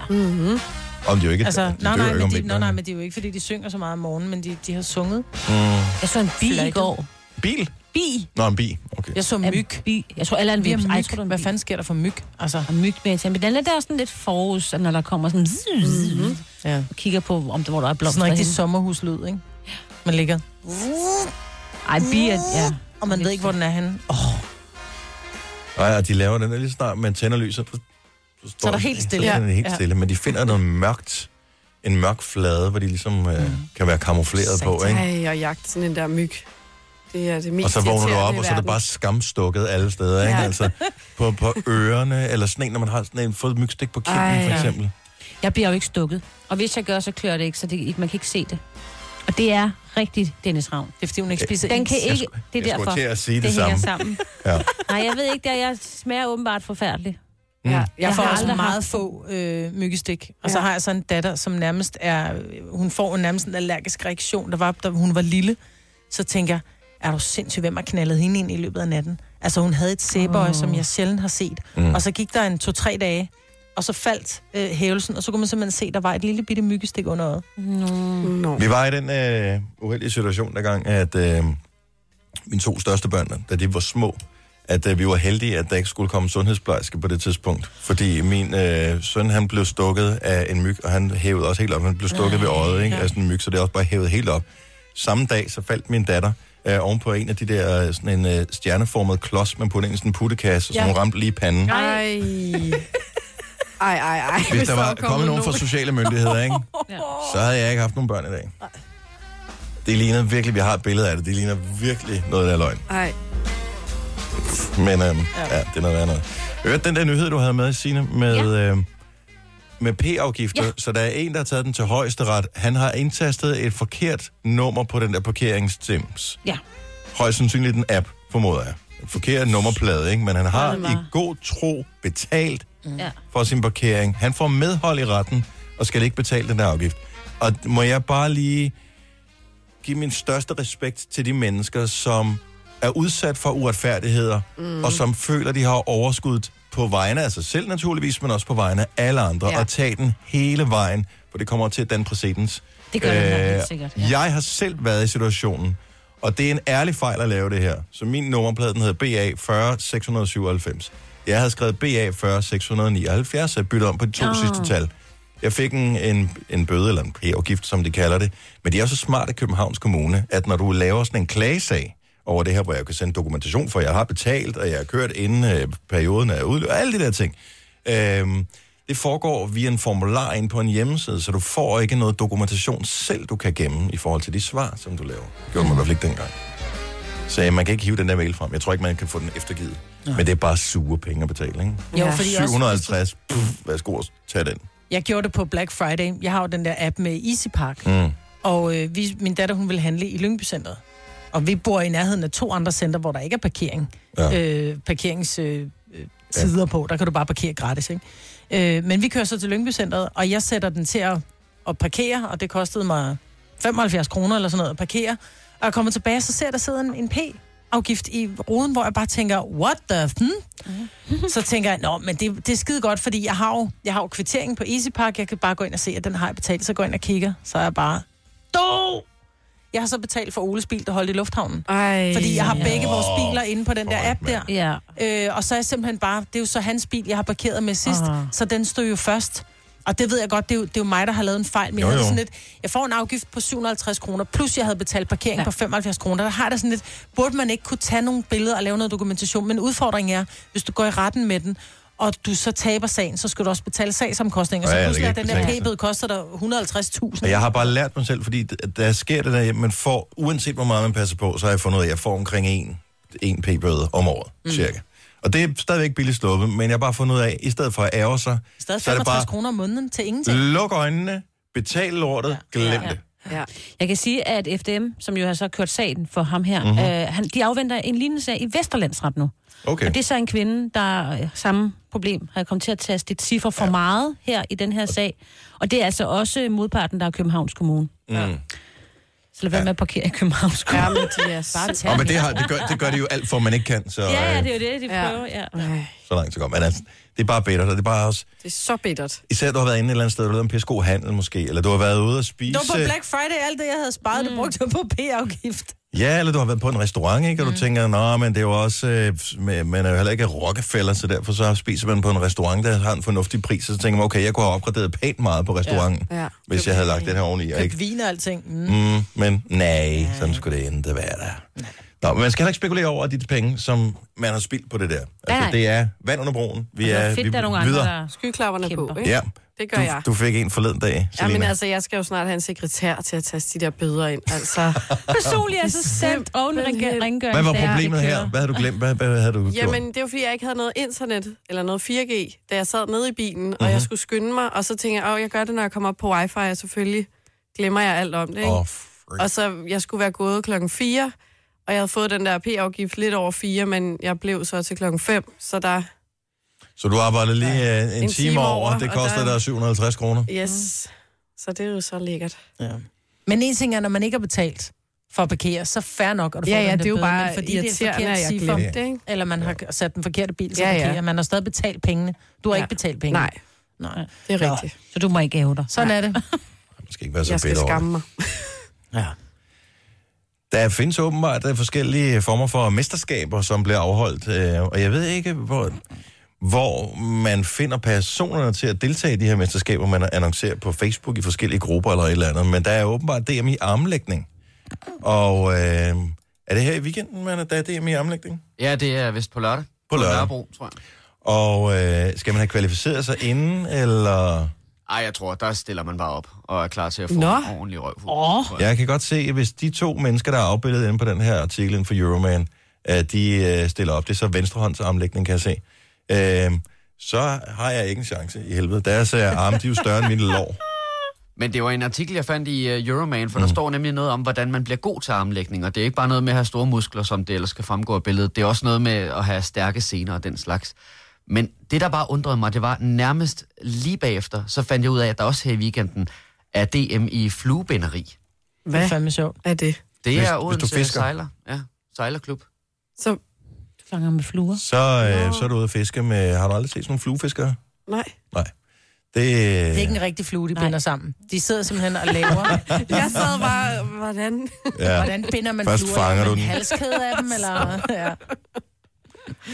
Om de jo ikke, Altså, de nej, nej, jo ikke men de, nej, nej, men det er jo ikke, fordi de synger så meget om morgenen, men de, de har sunget. Mm. Jeg så en bi i Fløjte. går. Bil? Bi. Nå, en bi. Okay. Jeg så myg. Bi. Jeg tror, alle er en vips. Ej, jeg tror, det er Hvad fanden sker der for myg? Altså, Og myg med. Men den er der sådan lidt forus, når der kommer sådan... Mm-hmm. ja. Og kigger på, om der, hvor der er blomster Sådan rigtig sommerhuslyd, ikke? Man ligger, Ej, bi er... Ja. og man ved ikke, hvor den er henne. Oh, Nej, og de laver den der lige snart, man tænder lyset. Så, så, er der helt stille. Så er det helt Ja. stille, men de finder noget mørkt, en mørk flade, hvor de ligesom øh, kan være kamufleret på, ikke? Ej, og jagte sådan en der myg. Det er det mest Og så vågner du op, og så er det bare skamstukket alle steder, ikke? Ja. Altså på, på ørerne, eller sådan en, når man har sådan en, fået et mygstik på kinden, Ej. for eksempel. Jeg bliver jo ikke stukket. Og hvis jeg gør, så klør det ikke, så det, ikke- man kan ikke se det. Og det er rigtigt, Dennis Ravn. det er fordi, hun ikke spiser Den kan ikke... skulle- Det er jeg derfor. til at sige det, det samme. sammen. Ja. Nej, jeg ved ikke, det er, jeg smager åbenbart forfærdeligt. Ja, Jeg Jeg får har også aldrig meget haft- få øh, myggestik. Og så Ja. har jeg så en datter, som nærmest er... Hun får nærmest en allergisk reaktion. Der var, da hun var lille, så tænker jeg, er du sindssyg, hvem har knaldet hende ind i løbet af natten? Altså, hun havde et sæbøje, oh. som jeg sjældent har set. Mm. Og så gik der en to-tre dage, og så faldt øh, hævelsen, og så kunne man simpelthen se, der var et lille bitte myggestik under øjet. Nå. Vi var i den øh, uheldige situation dengang, at øh, mine to største børn, da de var små, at øh, vi var heldige, at der ikke skulle komme sundhedsplejerske på det tidspunkt. Fordi min øh, søn, han blev stukket af en myg, og han hævede også helt op. Han blev stukket ved øjet ikke? af sådan en myg, så det er også bare hævet helt op. Samme dag, så faldt min datter øh, oven på en af de der øh, sådan en øh, stjerneformet klods, man puttede ind i sådan en puttekasse, ja. som Ja. hun ramte lige i panden. Ej. Ej, ej, ej. Hvis der var var kommet nogen fra sociale myndigheder, ikke? Ja. så havde jeg ikke haft nogen børn i dag. Det ligner virkelig, vi har et billede af det, det ligner virkelig noget, der er løgn. Ej. Men øhm, ja. ja, det er noget andet. Hørte den der nyhed, du havde med, Signe, med, ja. øhm, med P-afgifter. Ja. Så der er en, der har taget den til højesteret. Han har indtastet et forkert nummer på den der parkeringstims. Ja. Højst sandsynligt en app, formoder jeg. En forkert nummerplade, ikke? Men han har i god tro betalt Ja. for sin parkering. Han får medhold i retten og skal ikke betale den der afgift. Og må jeg bare lige give min største respekt til de mennesker, som er udsat for uretfærdigheder, mm. og som føler, de har overskud på vegne af sig selv naturligvis, men også på vegne af alle andre, ja. Og tage den hele vejen, for det kommer til at danne præcedens. Det gør det nok helt sikkert. Ja. Jeg har selv været i situationen, og det er en ærlig fejl at lave det her. Så min nummerplade, den hedder BA 40 697. Jeg havde skrevet BA 40 679, så jeg byttede om på de to oh. sidste tal. Jeg fik en, en, en bøde, eller en p-afgift, som de kalder det. Men de er så smart i Københavns Kommune, at når du laver sådan en klagesag over det her, hvor jeg kan sende dokumentation for, at jeg har betalt, og jeg har kørt inden øh, perioden er udløbet, og alle de der ting. Øhm, det foregår via en formular ind på en hjemmeside, så du får ikke noget dokumentation selv, du kan gemme i forhold til de svar, som du laver. Det gjorde man i hvert fald ikke dengang. Så man kan ikke hive den der mail frem. Jeg tror ikke, man kan få den eftergivet. Men det er bare sure penge at betale, ikke? Jo, fordi også, 750, pff, værsgo at tage den. jeg gjorde det på Black Friday. Jeg har jo den der app med Easy Park. Mm. Og øh, vi, min datter, hun vil handle i Lyngby Centeret. Og vi bor i nærheden af to andre center, hvor der ikke er parkering. Ja. Ja. Øh, parkeringstider øh, tider på. Der kan du bare parkere gratis, ikke? Øh, men vi kører så til Lyngby Centeret, og jeg sætter den til at, at parkere, og det kostede mig 75 kroner eller sådan noget at parkere. Og jeg kommer tilbage, så ser der sidder en, en P-afgift i ruden, hvor jeg bare tænker, what the... Hmm? Så tænker jeg, nå, men det, det er skide godt, fordi jeg har jo, jeg har jo kvittering på EasyPark. Jeg kan bare gå ind og se, at den har jeg betalt. Så går jeg ind og kigger, så er jeg bare, do! Jeg har så betalt for Oles bil, der holdt i lufthavnen. Ej. Fordi jeg har Ja. begge vores biler inde på den der app der. Ja. Øh, og så er jeg simpelthen bare, det er jo så hans bil, jeg har parkeret med sidst, Ah. så den stod jo først. Og det ved jeg godt, det er jo, det er jo mig, der har lavet en fejl. Men Jo, jeg, jo. sådan lidt, jeg får en afgift på 750 kroner, plus jeg havde betalt parkering ja. på 75 kroner. Der har der sådan lidt, burde man ikke kunne tage nogle billeder og lave noget dokumentation? Men udfordringen er, hvis du går i retten med den, og du så taber sagen, så skal du også betale sagsomkostninger. Så Ja, ja, det pludselig er den der p-bøde koster dig 150.000. Og jeg har bare lært mig selv, fordi der sker det der, man får, uanset hvor meget man passer på, så har jeg fundet ud af, at jeg får omkring en, en p-bøde om året, mm. cirka. Og det er stadigvæk billigt sluppet, men jeg har bare fundet ud af, at i stedet for at ære sig, Stadig så er det 65 bare, kroner om måneden til ingenting. luk øjnene, betal lortet, glem Ja. det. Ja. Jeg kan sige, at FDM, som jo har så kørt sagen for ham her, Mhm. mm-hmm. øh, han, de afventer en lignende sag i Vesterlandsret nu. Okay. Og det er så en kvinde, der øh, samme problem har kommet til at taste et ciffer for ja. meget her i den her sag. Og det er altså også modparten, der er Københavns Kommune. Mm. Så lad være med at parkere i Københavns Kommune. Ja, men de er Bare Og men det, har, det, gør, det gør de jo alt for, man ikke kan, så, Ja, ja, øh, det er jo det, de Ja. prøver. Ja. Ej, så langt så godt. Men altså, det er bare bedre, og det er bare også... det er så bittert. Især du har været inde et eller andet sted, du har lavet en pisse god handel måske, eller du har været ude at spise... Det var på Black Friday, alt det, jeg havde sparet, mm. det brugte jeg på p-afgift. Ja, eller du har været på en restaurant, ikke? Og Mm. du tænker, nå, men det er jo også... Øh, man er jo heller ikke Rockefeller, så derfor så spiser man på en restaurant, der har en fornuftig pris, og så tænker man, okay, jeg kunne have opgraderet pænt meget på restauranten, Ja. hvis jeg havde lagt den her oveni. Og Køb ikke, vin og alting. Mm. mm, men nej, sådan skulle det ikke være der. Nå, men man skal heller ikke spekulere over de penge, som man har spildt på det der. Altså, det er vand under broen. Vi Det er, er fedt, vi der er nogle andre, videre. der... Skyklapperne på, Kæmper. ikke? Ja, Det gør du, jeg. du fik en forleden dag, Ja, Selina. men altså, jeg skal jo snart have en sekretær til at tage de der bøder ind. Altså, Personligt er så sendt oven Simpelthen. rengøring. Hvad var problemet her? Hvad havde du glemt? Hvad, hvad havde du gjort? jamen, det var fordi, jeg ikke havde noget internet eller noget 4G, da jeg sad nede i bilen, Mhm. og jeg skulle skynde mig, og så tænker jeg, åh, jeg gør det, når jeg kommer op på wifi, og selvfølgelig glemmer jeg alt om det, ikke? Oh. freak. Og så, jeg skulle være gået klokken 4, og jeg havde fået den der p-afgift lidt over 4, men jeg blev så til klokken 5, så der, Så du arbejdede lige øh, en, en time, time over, over, det kostede der- dig 750 kroner. yes. Så det er jo så lækkert. Ja. Men en ting er, når man ikke har betalt for at parkere, så fair nok, og du får Ja, ja, den det er jo bøde, bare fordi det er forkert at jeg det, ikke? eller man har sat den forkerte bil til Ja, at ja. parkere. Man har stadig betalt pengene. Du har Ja. ikke betalt penge. Nej, Nej. det er rigtigt. Så du må ikke æve dig. Sådan er det. Man skal ikke være så Jeg skal skamme mig. Ja. Der findes åbenbart øh, forskellige former for mesterskaber, som bliver afholdt, øh, og jeg ved ikke, hvor, hvor man finder personerne til at deltage i de her mesterskaber, man annoncerer på Facebook i forskellige grupper eller et eller andet, men der er åbenbart DM i armlægning. Og øh, er det her i weekenden, man, der er DM i armlægning? Ja, det er vist på lørdag. På lørdag. Nørrebro, tror jeg. Og øh, skal man have kvalificeret sig inden, eller... Ej, jeg tror, der stiller man bare op og er klar til at få Nå. en ordentlig røv. Oh. Jeg kan godt se, hvis de to mennesker, der er afbildet inde på den her artikel inden for Euroman, at de øh, stiller op, det er så venstrehåndsarmlægning, kan jeg se, øh, så har jeg ikke en chance i helvede. Deres øh, arme, de er jo større end mine lår. Men det var en artikel, jeg fandt i uh, Euroman, for mm. der står nemlig noget om, hvordan man bliver god til armlægning. Og det er ikke bare noget med at have store muskler, som det ellers skal fremgå af billedet. Det er også noget med at have stærke sener og den slags. Men det, der bare undrede mig, det var nærmest lige bagefter, så fandt jeg ud af, at der også her i weekenden er DM i fluebinderi. Det er Hvad fandme sjovt. er det? Det Hvis- er hvis du Odense fisker. Sejler. Ja, sejlerklub. Så, Du fanger med fluer. Så, øh, så er du ude at fiske med... Har du aldrig set sådan nogle fluefiskere? nej. Nej. Det, Det er ikke en rigtig flue, de Nej. binder sammen. De sidder simpelthen og laver... Jeg sad bare, hvordan? ja. Hvordan binder man Først fluer? fanger Laver du man den. halskæde af dem, eller... Ja.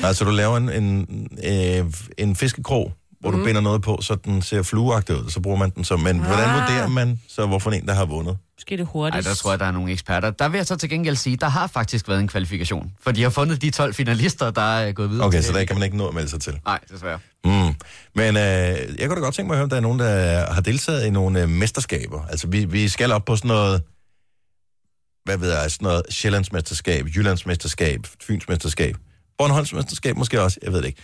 Altså, du laver en, en, øh, en fiskekrog, hvor Mhm. du binder noget på, så den ser flueagtig ud, så bruger man den som... Men hvordan Ah. vurderer man så, hvorfor en, der har vundet? Måske det Ej, hurtigst. der tror jeg, der er nogle eksperter. Der vil jeg så til gengæld sige, der har faktisk været en kvalifikation. For de har fundet de 12 finalister, der er gået videre. Okay, til- så der kan man ikke nå at melde sig til. Nej, desværre. Mm. Men øh, jeg kunne da godt tænke mig at høre, om der er nogen, der har deltaget i nogle øh, mesterskaber. Altså, vi, vi skal op på sådan noget, hvad ved jeg, sådan noget Sjællandsmesterskab, Jyllandsmesterskab, Fynsmesterskab, Bornholmsmesterskab måske også, jeg ved det ikke.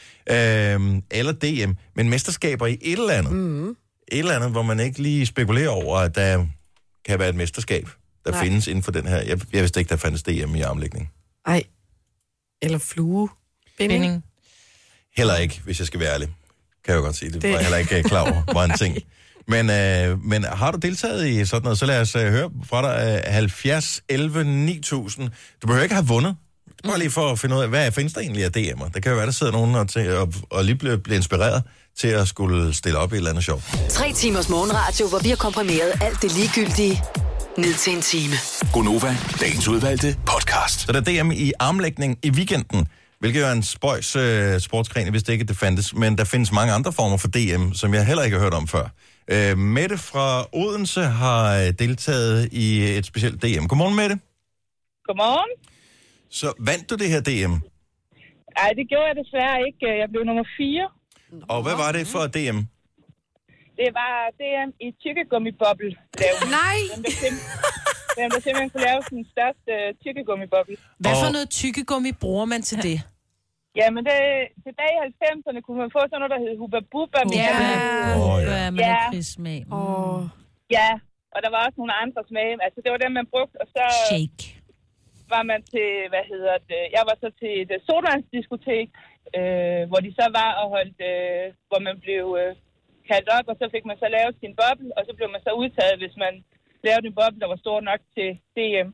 Øh, eller DM, men mesterskaber i et eller andet. Mm. Et eller andet, hvor man ikke lige spekulerer over, at der kan være et mesterskab, der Nej. Nej. findes inden for den her. Jeg, jeg vidste ikke, der fandtes DM i armlægning. Ej. Eller flue. Binding. Binding. Heller ikke, hvis jeg skal være ærlig. Kan jeg jo godt sige. Det, det... Var jeg heller ikke øh, klar over, var en ting. Men, øh, men har du deltaget i sådan noget, så lad os øh, høre fra dig. Øh, 70, 11, 9000. Du behøver ikke have vundet. Bare lige for at finde ud af, hvad findes der egentlig af DM'er? Der kan jo være, der sidder nogen og, til, og, og lige bliver, bliver inspireret til at skulle stille op i et eller andet sjov. Tre timers morgenradio, hvor vi har komprimeret alt det ligegyldige ned til en time. Gonova, dagens udvalgte podcast. Så der er DM i armlægning i weekenden, hvilket jo er en spøjs øh, sportsgren, hvis det ikke det fandtes. Men der findes mange andre former for DM, som jeg heller ikke har hørt om før. Øh, Mette fra Odense har deltaget i et specielt DM. Godmorgen, Mette. Godmorgen. Så vandt du det her DM? Ej, det gjorde jeg desværre ikke. Jeg blev nummer 4. Og hvad var det for et DM? Det var DM i tykkegummibobbel. Nej! Den der, sim- den der simpelthen kunne lave den største tykkegummibobbel. Hvad for Og- noget tykkegummi bruger man til det? Jamen, det, tilbage i 90'erne kunne man få sådan noget, der hed Hubba Bubba. med- Ja. Åh, ja. Ja, Ja. lakridssmag. Mm. Åh, Ja, og der var også nogle andre smage. Altså, det var dem, man brugte. Og så Shake. Var man til, hvad hedder det, jeg var så til et sodavandsdiskotek, øh, hvor de så var og holdt, øh, hvor man blev øh, kaldt op, og så fik man så lavet sin boble, og så blev man så udtaget, hvis man lavede en boble, der var stor nok til DM.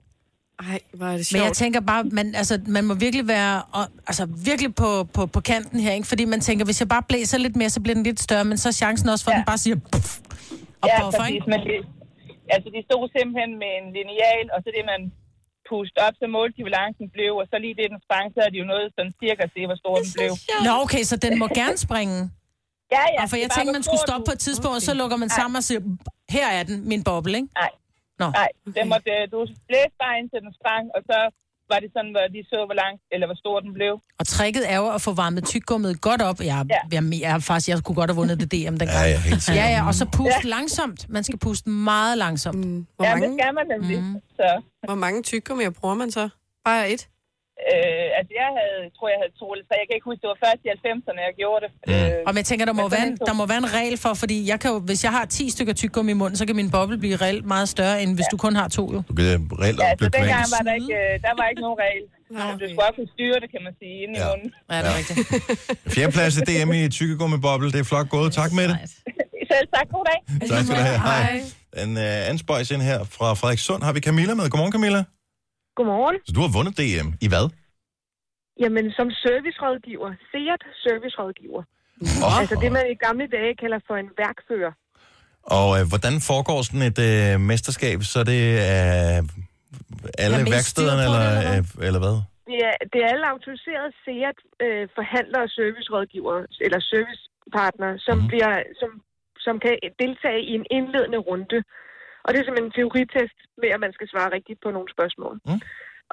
ej, hvor er det Men jeg sjovt. tænker bare, man, altså, man må virkelig være og, altså, virkelig på, på, på kanten her, ikke? Fordi man tænker, hvis jeg bare blæser lidt mere, så bliver den lidt større, men så er chancen også for, at Ja. den bare siger puff, og ja, puffer, præcis, ikke? men det, altså de stod simpelthen med en lineal, og så det man pustede op, så målte de, hvor lang den blev, og så lige det, den sprang, så er de jo noget sådan cirka at se, hvor stor den blev. Nå, okay, så den må gerne springe. Ja, ja. Og for det jeg tænkte, man skulle stoppe du- på et tidspunkt, og så lukker man sammen og siger, her er den, min boble, ikke? Nej. Nå. Nej, den måtte, øh, du blæste bare indtil den sprang, og så var det sådan, hvor de så, hvor lang, eller hvor stor den blev. Og tricket er jo at få varmet tyggegummiet godt op. Jeg, Ja. jeg, jeg, jeg, faktisk, jeg kunne godt have vundet det DM dengang. Ja, ja, helt. Ja, ja, og så puste langsomt. Man skal puste meget langsomt. Mm, Hvor, Ja, det mange, skal man nemlig. Mm. Mm. Så, hvor mange tyggegummier bruger man så? Bare et? Øh, altså jeg havde, tror jeg havde to eller tre. Jeg kan ikke huske, det var først i 90'erne, jeg gjorde det. Mm. Øh, Og men jeg tænker, der må, Men så være en, så- der må være en regel for, fordi jeg kan jo, hvis jeg har 10 stykker tyggegummi i munden, så kan min boble blive reelt meget større, end hvis du kun har to, jo. Du kan reelt ja, ja, så blive dengang var der ikke, øh, der var ikke nogen regel. Nej, Men Du okay. skulle også kunne styre det, kan man sige, inde i Ja. munden. Ja, det er rigtigt. Fjerdeplads i DM i tykkegummiboble. Det er flot gået. Tak med det. Selv tak, god dag. Tak skal du have. Hej. En uh, anden spøjs ind her fra Frederikssund har vi Camilla med. Godmorgen, Camilla. Godmorgen. Så du har vundet DM. I hvad? Jamen, som servicerådgiver. Seat servicerådgiver. Oh. Altså det, man i gamle dage kalder for en værkfører. Og uh, hvordan foregår sådan et uh, mesterskab? Så er det uh, alle I værkstederne, eller, eller uh, eller hvad? Det er, det er alle autoriserede Seat øh, forhandlere og servicerådgivere, eller servicepartnere, som, mm. bliver, som, som kan deltage i en indledende runde. Og det er simpelthen en teoritest med, at man skal svare rigtigt på nogle spørgsmål. Mm.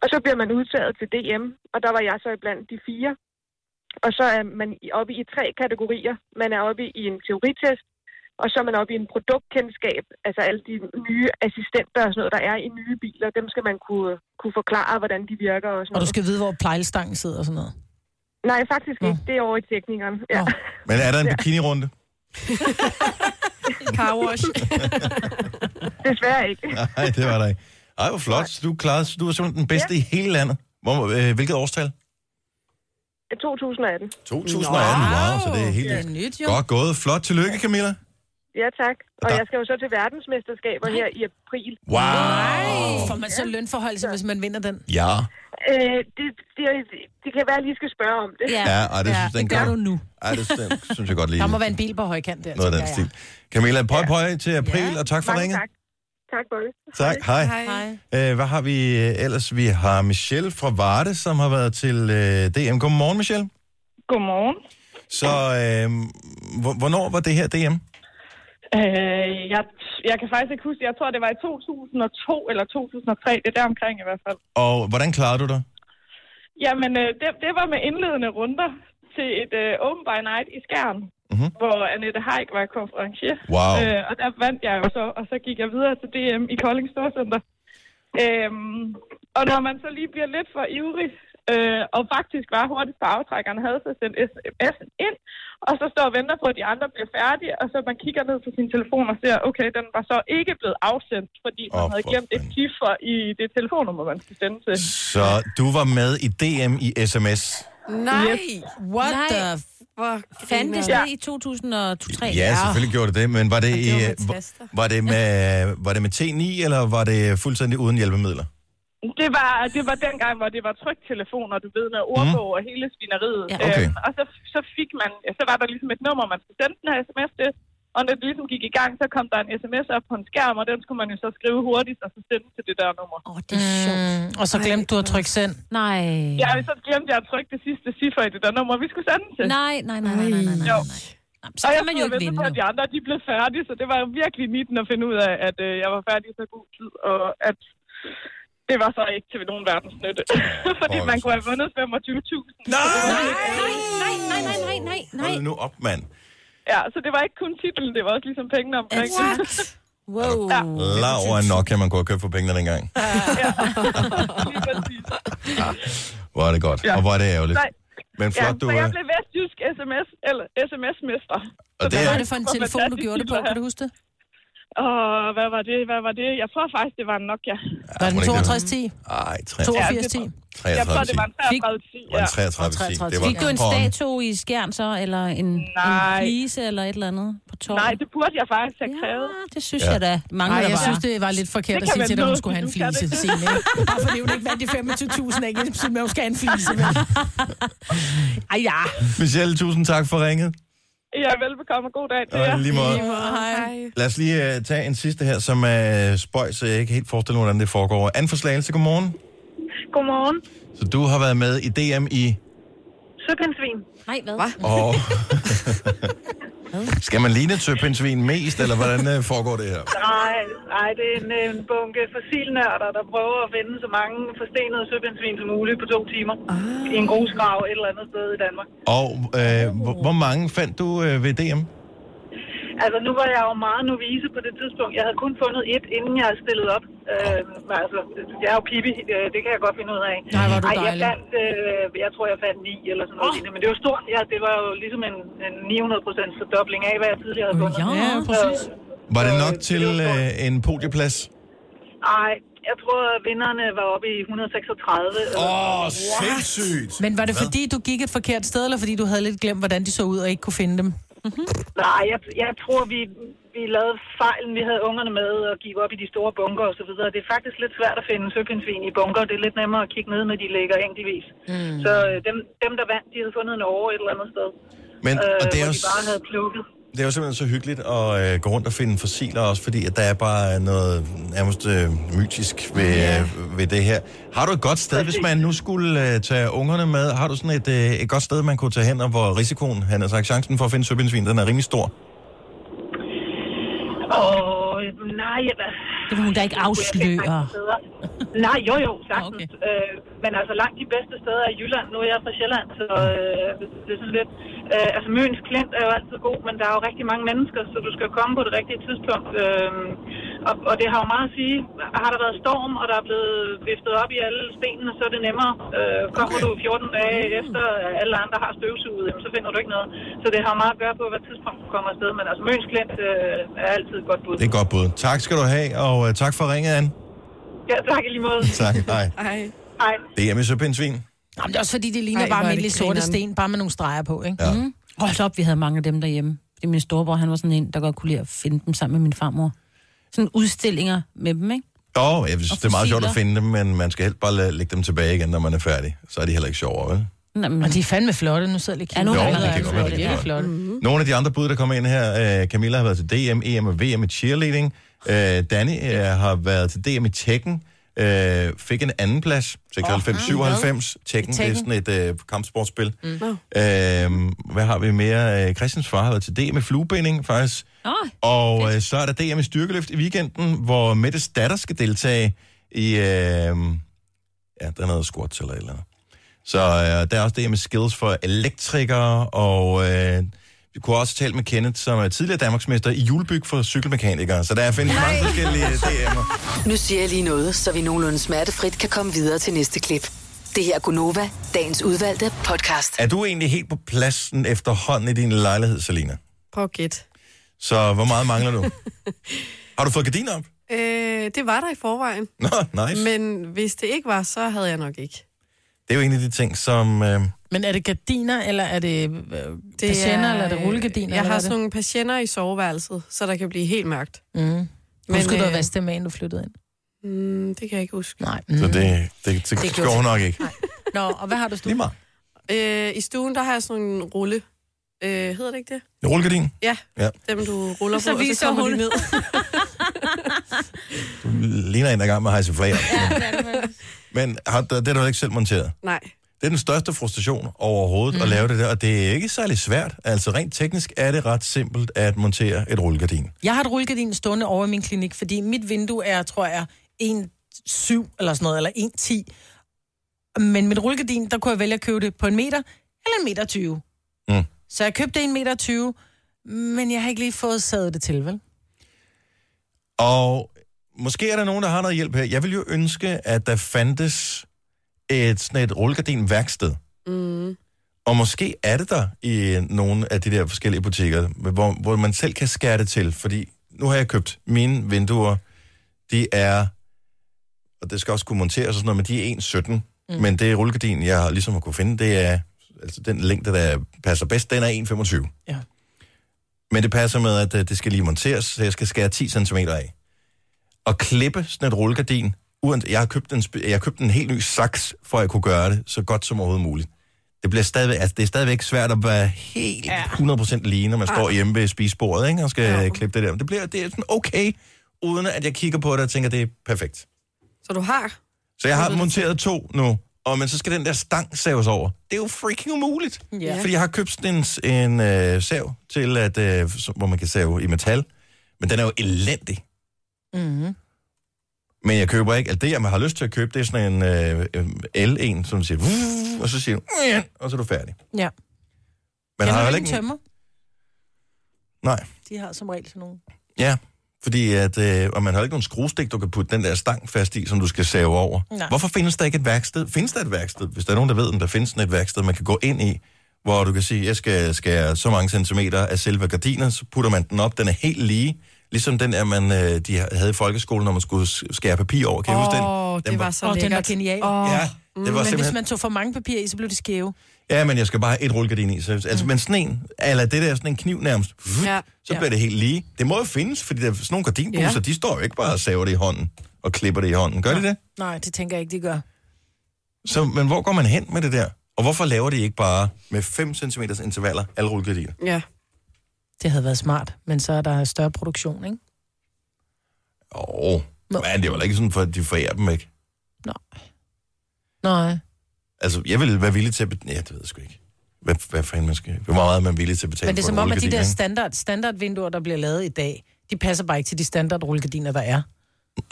Og så bliver man udtaget til DM, og der var jeg så iblandt de fire. Og så er man oppe i tre kategorier. Man er oppe i en teoritest, og så er man oppe i en produktkendskab, altså alle de nye assistenter og sådan noget, der er i nye biler, dem skal man kunne, kunne forklare, hvordan de virker og sådan Og du noget. skal vide, hvor plejlstangen sidder og sådan noget. Nej, faktisk ikke. Det er over i teknikeren. Ja. Nå. Men er der en bikini-runde? Car wash. Desværre ikke. Nej, det var der ikke. Ej, hvor flot. Du, klarede, du er simpelthen den bedste ja. i hele landet. Hvor, øh, hvilket årstal? 2018. 2018. Wow, så det er helt Det er nyt, jo. godt gået. Flot. Tillykke, Camilla. Ja, tak. Og der- jeg skal jo så til verdensmesterskaber her i april. Wow. Får man så lønforholdelse, hvis man vinder den? Ja. Øh, det, det, det kan være, at I skal spørge om det. Ja, Ja, ej, det Ja, synes, den det gør kan- du nu. Ej, det, den synes jeg godt lige. Der må være en bil på højkant der. Noget af den stil. Camilla, pøj pøj til april, Ja. og tak for Mange ringet. tak. Tak det. Tak, hej. jeg. Hej. Øh, hvad har vi øh, ellers? Vi har Michelle fra Varde, som har været til øh, DM. Godmorgen, Michelle. Godmorgen. Så øh, hvor- hvornår var det her DM? Øh, jeg, jeg kan faktisk ikke huske, jeg tror, det var i 2002 eller 2003, det er der omkring i hvert fald. Og hvordan klarede du dig? Jamen, øh, det, det var med indledende runder til et øh, Open by Night i Skjern, Mhm. hvor Annette Haik var konferencier. Wow. Øh, og der vandt jeg jo så, og så gik jeg videre til DM i Kolding Storcenter. Øhm, og når man så lige bliver lidt for ivrig, øh, og faktisk var hurtigt på aftrækkeren, havde så sendt sms'en ind, og så står og venter på, at de andre bliver færdige, og så man kigger ned på sin telefon og ser, okay, den var så ikke blevet afsendt, fordi man Åh, havde for glemt et fanden. ciffer i det telefonnummer, man skulle sende til. Så du var med i DM i sms. Nej! What Nej. the... Hvor Fandtes det i 2003? Ja, selvfølgelig gjorde det det, men var det, i, det var taster. var det med, var det med T9, eller var det fuldstændig uden hjælpemidler? Det var, det var dengang, hvor det var tryktelefoner, du ved, med ordbog og hele svineriet. Ja. Okay. Øhm, og så, så fik man, ja, så var der ligesom et nummer, man skulle sende den her sms til. Og når det ligesom gik i gang, så kom der en sms op på en skærm, og den skulle man jo så skrive hurtigt, og så sende til det der nummer. Åh, oh, det er sjovt. Mm, og så glemte du at trykke send. Nej. Ja, så glemte jeg at trykke det sidste ciffer i det der nummer, vi skulle sende til. Nej, nej, nej, nej, nej, nej, nej. Jo. Så og kan jeg man jo ikke på, at de andre de blev færdige, så det var virkelig nitten at finde ud af, at øh, jeg var færdig i så god tid, og at det var så ikke til nogen verdens nytte. Fordi man kunne have vundet 25.000. Nej! Nej, nej, nej, nej, nej, nej, nej. Hold nu op, mand. Ja, så det var ikke kun titlen, det var også ligesom pengene omkring. What? Wow. Ja. Og nok kan man godt købe for pengene dengang. Lige præcis. Hvor er det godt. Ja. Og hvor er det ærgerligt. Nej. Men Ja, flot, du så jeg er. blev vestjysk SMS, eller sms-mester. Og det Hvad er- var det for en telefon, du gjorde det på? Kan du huske det? Og hvad var det? Hvad var det? Jeg tror faktisk, det var en Nokia. Var må den ikke det 6210? Ej, 33. 8210? Jeg tror, det var en 33. 33 Det var en 33. Det var Fik du en statue i skjern så, eller en, en Nej. flise, eller et eller andet på tårnet? Nej, det burde jeg faktisk have krævet. Ja, det synes Ja. jeg da. Mange Nej, jeg var. synes, det var lidt forkert Det at sige til dig, at hun skulle have en flise. det. Signe, ikke? Bare fordi hun ikke vandt de 25.000, er ikke at hun skal have en flise. Ej, ja. Michelle, tusind tak for ringet. Ja, velbekomme og god dag til Og jer. lige måde. Hej. Lad os lige uh, tage en sidste her, som er spøj, så jeg ikke helt forestiller mig, hvordan det foregår. Anne for Slagelse, godmorgen. Godmorgen. Så du har været med i DM i... Søpindsvin. Nej, hvad? Hva? Og... Skal man ligne et søpindsvin mest, eller hvordan uh, foregår det her? Nej, nej, det er en, en bunke fossilnørder, der prøver at finde så mange forstenede søpindsvin som muligt på to timer. Ah. I en grusgrav et eller andet sted i Danmark. Og øh, hvor, hvor mange fandt du øh, ved DM? Altså, nu var jeg jo meget novise på det tidspunkt. Jeg havde kun fundet et, inden jeg stillede op. Øh, men altså, jeg er jo Pippi, øh, det kan jeg godt finde ud af. Nej, er du Ej, jeg fandt, øh, jeg tror, jeg fandt ni eller sådan noget. Oh. Men det var stort. Ja, det var jo ligesom en, en 900% fordobling af, hvad jeg tidligere havde fundet. Ja, præcis. Var det Så, nok det til var øh, en podieplads? Nej, jeg tror, at vinderne var oppe i 136. eller Åh, oh, sindssygt! Men var det Hvad? fordi, du gik et forkert sted, eller fordi du havde lidt glemt, hvordan de så ud og ikke kunne finde dem? Nej, jeg, jeg tror, vi, vi lavede fejlen. Vi havde ungerne med og gik op i de store bunker og så videre. Det er faktisk lidt svært at finde søpindsvin i bunker. Det er lidt nemmere at kigge ned, når de ligger enkeltvis. Mm. Så øh, dem, dem, der vandt, de havde fundet en over et eller andet sted. Men, øh, og det er hvor jo de bare havde plukket. Det er jo simpelthen så hyggeligt at øh, gå rundt og finde fossiler også, fordi at der er bare noget nærmest øh, mytisk ved, øh, ved det her. Har du et godt sted, hvis man nu skulle øh, tage ungerne med? Har du sådan et, øh, et godt sted, man kunne tage hen, og hvor risikoen, han har sagt, chancen for at finde søbindsvin, den er rimelig stor? Og nej, jeg, Det vil hun da ikke afsløre. Nej, jo jo, sagtens. Okay. Øh, men altså langt de bedste steder er i Jylland. Nu er jeg fra Sjælland, så øh, det er sådan lidt... Øh, altså Møns Klint er jo altid god, men der er jo rigtig mange mennesker, så du skal komme på det rigtige tidspunkt. Øh, og, og det har jo meget at sige. Har der været storm, og der er blevet viftet op i alle stenene, så er det nemmere. Øh, kommer okay. du 14 dage efter, at alle andre har støvsuget, jamen, så finder du ikke noget. Så det har meget at gøre på, hvad tidspunkt du kommer afsted. Men altså Møns Klint øh, er altid et godt bud. Det er et godt bud. Tak skal du have, og øh, tak for ringet, Anne. Ja, tak i lige måde. Tak, hej. Hej. Hej. Det er med søpindsvin. Jamen, det er også fordi, det ligner Ej, Ej, bare hvor er det almindelige sorte grineren. sten, bare med nogle streger på, ikke? Ja. Mm. Hold op, vi havde mange af dem derhjemme. Fordi min storebror, han var sådan en, der godt kunne lide at finde dem sammen med min farmor. Sådan udstillinger med dem, ikke? Jo, jeg synes, Og det er meget sjovt at fossiler. finde dem, men man skal helst bare lade- lægge dem tilbage igen, når man er færdig. Så er de heller ikke sjovere, vel? Nå, men, Og de er fandme flotte, nu sidder jeg lige Ja, nogle Jo, det er kan godt være, de er virkelig flotte. Mm-hmm. Nogle af de andre bud, der kommer ind her, øh, Camilla har været til DM, EM og VM i cheerleading. Øh, Danny øh, har været til DM i Tekken. Øh, fik en anden plads, 96-97. Tekken, det er sådan et øh, kampsportspil. Mm. Øh, hvad har vi mere? Øh, Christians far har været til DM i fluebinding, faktisk. Åh, Og øh, så er der DM i styrkeløft i weekenden, hvor Mettes datter skal deltage i... Øh, ja, der er noget squats eller eller andet. Så øh, der er også DM i skills for elektrikere, og øh, vi kunne også tale med Kenneth, som er tidligere Danmarksmester i julebyg for cykelmekanikere. Så der er findes mange forskellige DM'er. Nu siger jeg lige noget, så vi nogenlunde smertefrit kan komme videre til næste klip. Det her er Gunova, dagens udvalgte podcast. Er du egentlig helt på pladsen efterhånden i din lejlighed, Selina? Prøv at gætte. Så hvor meget mangler du? Har du fået gardiner op? Øh, det var der i forvejen. Nå, nice. Men hvis det ikke var, så havde jeg nok ikke. Det er jo en af de ting, som... Øh, Men er det gardiner, eller er det, øh, Det patienter, eller er det rullegardiner? Jeg har sådan nogle patienter i soveværelset, så der kan blive helt mørkt. er det? Mm. Men, Husk, du øh, at vaske dem af, du flyttede ind. Mm, det kan jeg ikke huske. Nej. Så det, det, det, det Det skal gjorde hun det. nok ikke. Nå, og hvad har du? Lige meget. Øh, I stuen, der har jeg sådan en rulle. Øh, hedder det ikke det? En rullegardin? Ja, Ja. dem du ruller på, Så og så kommer hun. de ned. Du ligner en, der er i gang med at hejse flag. op. Men har, det har du ikke selv monteret. Nej. Det er den største frustration overhovedet mm. at lave det der, og det er ikke særlig svært. Altså rent teknisk er det ret simpelt at montere et rullegardin. Jeg har et rullegardin stående over i min klinik, fordi mit vindue er, tror jeg, 1,7 eller sådan noget, eller 1,10. Men mit rullegardin, der kunne jeg vælge at købe det på en meter, eller en meter 20. Mm. Så jeg købte en meter 20, men jeg har ikke lige fået sadet det til, vel? Og måske er der nogen, der har noget hjælp her. Jeg vil jo ønske, at der fandtes et, sådan et rullegardin-værksted. Mm. Og måske er det der i nogle af de der forskellige butikker, hvor, hvor man selv kan skære det til. Fordi nu har jeg købt mine vinduer. De er, og det skal også kunne monteres og sådan noget, men de er 1,17. Mm. Men det rullegardin, jeg har ligesom har kunne finde, det er, altså den længde, der passer bedst, den er 1,25. Ja. Men det passer med, at øh, det skal lige monteres, så jeg skal skære 10 cm af. Og klippe sådan et rullegardin, uden, jeg har købt en, jeg har købt en helt ny saks, for at jeg kunne gøre det så godt som overhovedet muligt. Det, bliver stadigvæk, altså det er stadigvæk svært at være helt ja. 100% lige, når man står hjemme ved spisebordet ikke, og skal ja. klippe det der. Men Det, bliver, det er sådan okay, uden at jeg kigger på det og tænker, det er perfekt. Så du har? Så jeg har monteret to nu, og men så skal den der stang saves over. Det er jo freaking umuligt. Ja. Fordi jeg har købt sådan en, en øh, sav til, at, øh, hvor man kan save i metal. Men den er jo elendig. Mm-hmm. Men jeg køber ikke, altså det jeg har lyst til at købe, det er sådan en øh, øh, L1, som siger, "Vuh", og så siger du, "Mm", og så er du færdig. Ja. Men har ikke en tømmer? Nej, De har som regel sådan nogle. ja. Fordi at, øh, og man har ikke nogen skruestik, du kan putte den der stang fast i, som du skal save over. Nej. Hvorfor findes der ikke et værksted? Findes der et værksted? Hvis der er nogen, der ved, om der findes sådan et værksted, man kan gå ind i, hvor du kan sige, jeg skal skære så mange centimeter af selve gardiner, så putter man den op, den er helt lige. Ligesom den der, man, øh, de havde i folkeskolen, når man skulle skære papir over. Kan I huske den? Åh, Den det var så Åh, den var genial. Åh, Ja, det var Men hvis man tog for mange papir i, så blev de skæve. Ja, men jeg skal bare have et rullegardin i. Så, altså, men sådan en, eller det der sådan en kniv nærmest, Ja. så bliver det helt lige. Det må jo findes, fordi der er sådan nogle gardinbusser, Ja. de står jo ikke bare og saver det i hånden og klipper det i hånden. Gør de det? Nej, det tænker jeg ikke, de gør. Så, men hvor går man hen med det der? Og hvorfor laver de ikke bare med 5 cm intervaller alle rullegardiner? Ja. Det havde været smart, men så er der større produktion, ikke? Åh, oh, men det vel ikke sådan, for at de forærer dem ikke. Nej. Altså, jeg vil være villig til at... Ja, det ved jeg sgu ikke. Hvad, hvad fanden man skal... Hvor meget er man villig til at betale Men det er som om, at de der standard, standardvinduer, der bliver lavet i dag, de passer bare ikke til de standardrullegardiner, der er.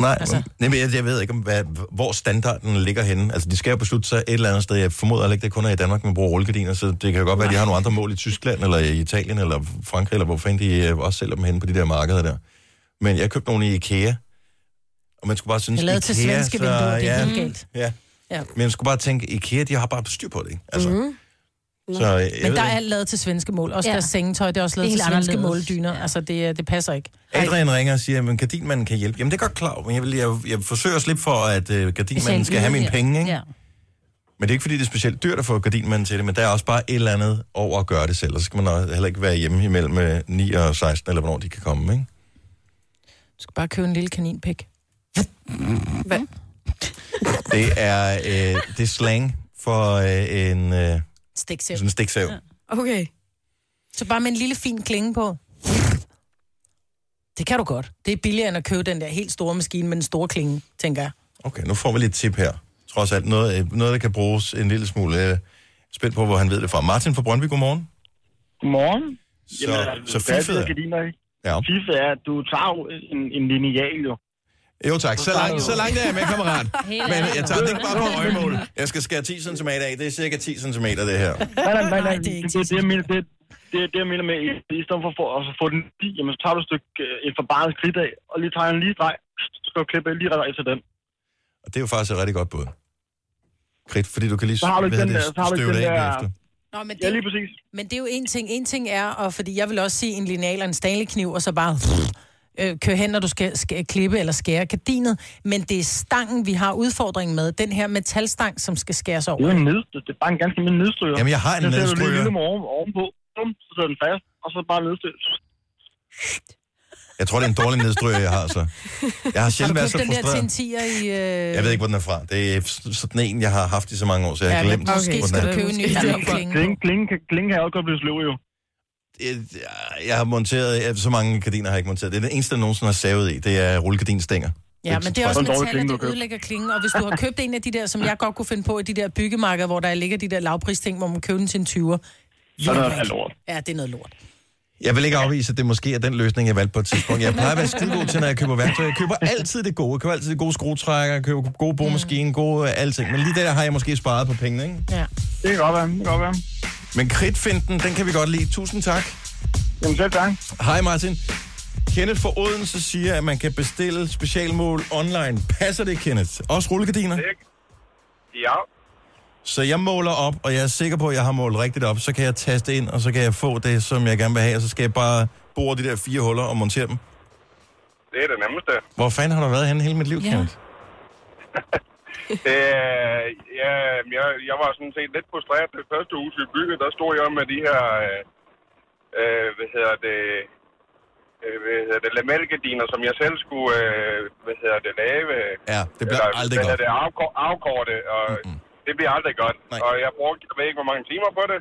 Nej, Altså- men, jeg, jeg ved ikke, om, hvad, hvor standarden ligger henne. Altså, de skal jo beslutte sig et eller andet sted. Jeg formoder ikke, det kun er i Danmark, man bruger rullegardiner, så det kan jo godt være, at de har nogle andre mål i Tyskland, eller i Italien, eller Frankrig, eller hvor fanden de øh, også sælger dem henne på de der markeder der. Men jeg købte nogle i IKEA, og man skulle bare synes, lavet til IKEA, svenske vinduer, det er helt galt. Ja. Ja. Men jeg skulle bare tænke, IKEA, de har bare styr på det, ikke? Altså, Mhm. Så, jeg Men der er alt lavet til svenske mål. Også Ja. deres sengetøj, det er også lavet Det er til svenske anderledes. måldyner. Ja. Altså, det, det passer ikke. Adrian ringer og siger, at gardinmanden kan hjælpe. Jamen, det er godt klar, men jeg, vil, jeg, jeg forsøger at slippe for, at uh, gardinmanden skal have mine penge, ikke? Ja. Men det er ikke, fordi det er specielt dyrt at få gardinmanden til det, men der er også bare et eller andet over at gøre det selv, og så skal man også heller ikke være hjemme imellem øh, 9 og 16, eller hvornår de kan komme, ikke? Du skal bare købe en lille kaninpæk. Hvad? Det er, øh, det er slang for øh, en, øh, Stiksav. sådan en stiksav. Ja. Okay. Så bare med en lille fin klinge på. Det kan du godt. Det er billigere end at købe den der helt store maskine med den store klinge, tænker jeg. Okay, nu får vi lidt tip her. Trods alt noget, øh, noget der kan bruges en lille smule. Spændt på, hvor han ved det fra. Martin fra Brøndby, godmorgen. Godmorgen. Så, så hvad fifet er... gardiner, ikke? Ja. Fifet er, at du tager en, en lineal, jo. Jo tak, så langt, så langt er jeg med, kammerat. Men jeg tager det ikke bare på øjemål. Jeg skal skære 10 cm af. Det er cirka 10 cm, det her. Nej, nej, nej, nej. Det, det, det, det, jeg mener, det, det, det, jeg mener med, i, i stedet for, at få den i, jamen, så tager du et stykke øh, et forbaret kridt af, og lige tager en lige drej, så skal du klippe lige ret af til den. Og det er jo faktisk et rigtig godt bud. Kridt, fordi du kan lige Så har du den der, så har du den det af der... bagefter. Nå, men det, Ja, lige præcis. Men det er jo en ting. En ting er, og fordi jeg vil også sige en lineal og en Stanley-kniv, og så bare øh, køre hen, når du skal, skal klippe eller skære gardinet. Men det er stangen, vi har udfordringen med. Den her metalstang, som skal skæres over. Det er en nedstød. Det er bare en ganske almindelig nedstryger. Jamen, jeg har en Så sætter du lige nedstryger. en lille oven, ovenpå, bum, så sætter den fast, og så bare nedstød. Jeg tror, det er en dårlig nedstryger, jeg har, så. Jeg har Har du sjældent været købt så den der til en frustreret. 10'er i... Øh... Jeg ved ikke, hvor den er fra. Det er sådan en, jeg har haft i så mange år, så jeg har Ja, glemt, måske hvor den skal er. du købe en ny Klinge, klinge. kan- klinge kan også godt blive sløv, jo. Jeg har monteret, jeg- så mange gardiner har jeg ikke monteret. Det er den eneste, der nogensinde har savet i. Det er rullegardinstænger. Ja, men det er også en dårlig metaller, klinge, du det ødelægger klingen. Og hvis du har købt en af de der, som jeg godt kunne finde på, i de der byggemarkeder, hvor der ligger de der lavpristing, hvor man køber den til en 20'er. Så er det lort. Ja, det er noget lort. Jeg vil ikke afvise, at det måske er den løsning, jeg valgte på et tidspunkt. Jeg plejer at være skidegod til, når jeg køber værktøj. Jeg køber altid det gode. Jeg køber altid det gode skruetrækker, jeg køber gode boremaskine, gode øh, alting. Men lige der har jeg måske sparet på pengene, ikke? Ja. Det kan godt være, det kan godt være. Men kridtfinden, den kan vi godt lide. Tusind tak. Jamen selv tak. Hej Martin. Kenneth for Odense siger, at man kan bestille specialmål online. Passer det, Kenneth? Også rullegardiner? Ja, Så jeg måler op, og jeg er sikker på, at jeg har målt rigtigt op. Så kan jeg taste ind, og så kan jeg få det, som jeg gerne vil have. Og så skal jeg bare bore de der fire huller og montere dem. det er det nemmeste. Hvor fanden har du været henne hele mit liv, Ja. Kenneth? Det, ja, jeg, jeg var sådan set lidt frustreret det første hus, vi byggede. Der stod jeg med de her, øh, øh, hvad hedder det, øh, hvad hedder det, lamellgardiner, som jeg selv skulle, øh, hvad hedder det, lave. Ja, det bliver aldrig hvad godt. hedder det, afkor, afkorte, og mm-hmm. det bliver aldrig godt. Nej. Og jeg brugte, jeg ved ikke, hvor mange timer på det.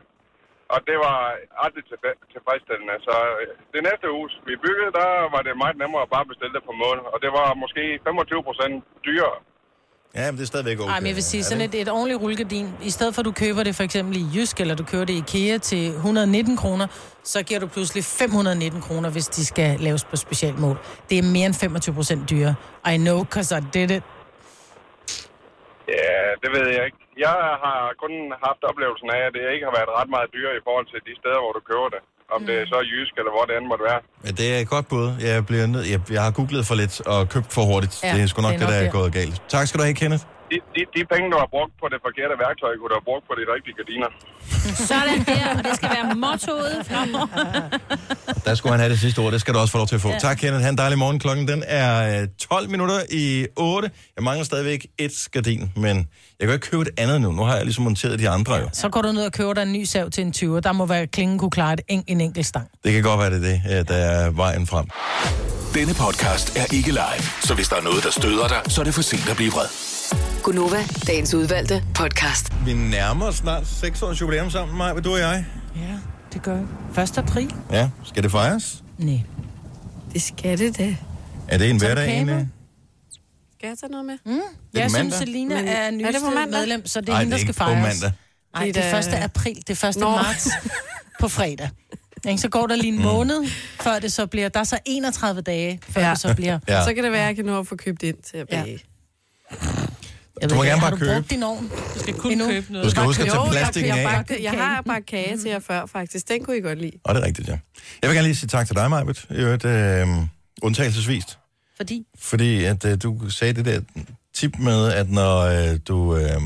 Og det var aldrig tilf- tilfredsstillende. Så øh, det næste hus, vi byggede, der var det meget nemmere at bare bestille det på måned. Og det var måske 25 procent dyrere. Ja, men det er stadigvæk okay. Ej, men jeg vil sige, sådan det et, et ordentligt rullegardin, i stedet for at du køber det for eksempel i Jysk, eller du køber det i IKEA til 119 kroner, så giver du pludselig 519 kroner, hvis de skal laves på specialmål. Det er mere end 25 procent dyrere. I know, cause I did it. Ja, det ved jeg ikke. Jeg har kun haft oplevelsen af, at det ikke har været ret meget dyrere i forhold til de steder, hvor du køber det. Om det er så jysk, eller hvor det end måtte være. Ja, det er et godt bud. Jeg, bliver nød, jeg, jeg har googlet for lidt og købt for hurtigt. Ja, det er sgu nok det det, er der nok er der. gået galt. Tak skal du have, Kenneth. De, de, de penge, du har brugt på det forkerte værktøj, kunne du have brugt på de rigtige gardiner. Sådan der, og det skal være mottoet fremover. Der skulle han have det sidste ord. Det skal du også få lov til at få. Ja. Tak, Kenneth. Ha' en dejlig morgen. Klokken den er øh, 12 minutter i 8. Jeg mangler stadigvæk et gardin, men jeg kan ikke købe et andet nu. Nu har jeg ligesom monteret de andre jo. Så går du ned og køber dig en ny sav til en 20'er. Der må være, klingen kunne klare et, en, en enkelt stang. Det kan godt være, det er det, øh, der er vejen frem. Denne podcast er ikke live, så hvis der er noget, der støder dig, så er det for sent at blive vred. Gunova, dagens udvalgte podcast. Vi nærmer os snart 6 års jubilæum sammen, Maja, du og jeg. Ja, det gør jeg. 1. april? Ja, skal det fejres? Nej. Det skal det da. Er det en er det hverdag kage med? egentlig? Skal jeg tage noget med? Mm. det Jeg synes, mandag? Selina Men- er er det nyeste på mandag? medlem, så det er Nej, hende, det der er skal ikke på fejres. mandag. Nej, det Det er er da- 1. april. Det er 1. Nå. marts på fredag. Ikke? Så går der lige en Mm. måned, før det så bliver... Der er så 31 dage, før Ja. det så bliver... Ja. Så kan det være, at jeg kan nå at få købt ind til at Ja. bage. Jeg Du må ved gerne bare har du købe. brugt din ovn? Du skal kun Endnu? købe noget. Du skal huske at tage jeg, plastikken jeg, af. bagte, jeg har bare kage til jer før, faktisk. Den kunne I godt lide. Og det er rigtigt, ja. Jeg vil gerne lige sige tak til dig, Majbet. I øvrigt, øh, undtagelsesvist. Fordi... Fordi at øh, du sagde det der tip med, at når øh, du øh,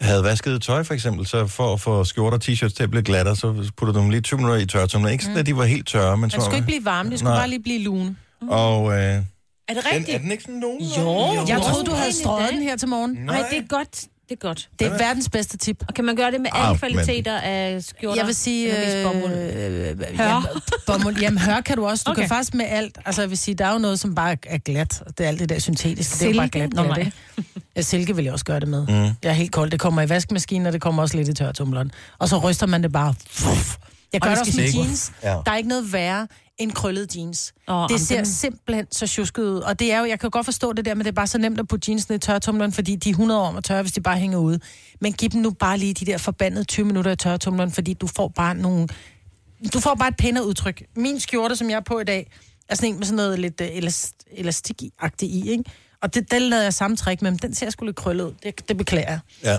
havde vasket tøj, for eksempel, så for at få skjorter og t-shirts til at blive glatter, så putter du dem lige 20 minutter i tørretumler. Ikke sådan, at de var helt tørre, men Den så... skulle ikke blive varme, det skulle Nej. bare lige blive lune. Og øh, Er det den, rigtigt? er den ikke sådan nogen? Jo, jeg troede, du havde strøget den her til morgen. Nej, det er godt. Det er godt. Det er verdens bedste tip. Og kan man gøre det med alle men- kvaliteter af skjorter? Jeg vil sige... Mest bomuld? Øh, Hør? jamen, bomuld, jamen, hør kan du også. Du okay. Kan faktisk med alt. Altså, jeg vil sige, der er jo noget, som bare er glat. Det er alt det der syntetiske. Det er jo bare Silke? glat. Nå, nej. ikke? Ja, silke vil jeg også gøre det med. Mm. Jeg er helt kold. Det kommer i vaskemaskinen, og det kommer også lidt i tørretumleren. Og så ryster man det bare. Jeg gør Og det også med jeans. Ja. Der er ikke noget værre end krøllet jeans. Åh, det ser dem- simpelthen så tjusket ud. Og det er jo, jeg kan godt forstå det der, men det er bare så nemt at putte jeansene i tørretumleren, fordi de er 100 år om at tørre, hvis de bare hænger ude. Men giv dem nu bare lige de der forbandede 20 minutter i tørretumleren, fordi du får bare nogle... Du får bare et pænere udtryk. Min skjorte, som jeg er på i dag, er sådan en med sådan noget lidt uh, elast, elastik-agtigt i, ikke? Og det, den lavede jeg samme træk med, men den ser sgu lidt krøllet ud. Det, det beklager jeg. Ja,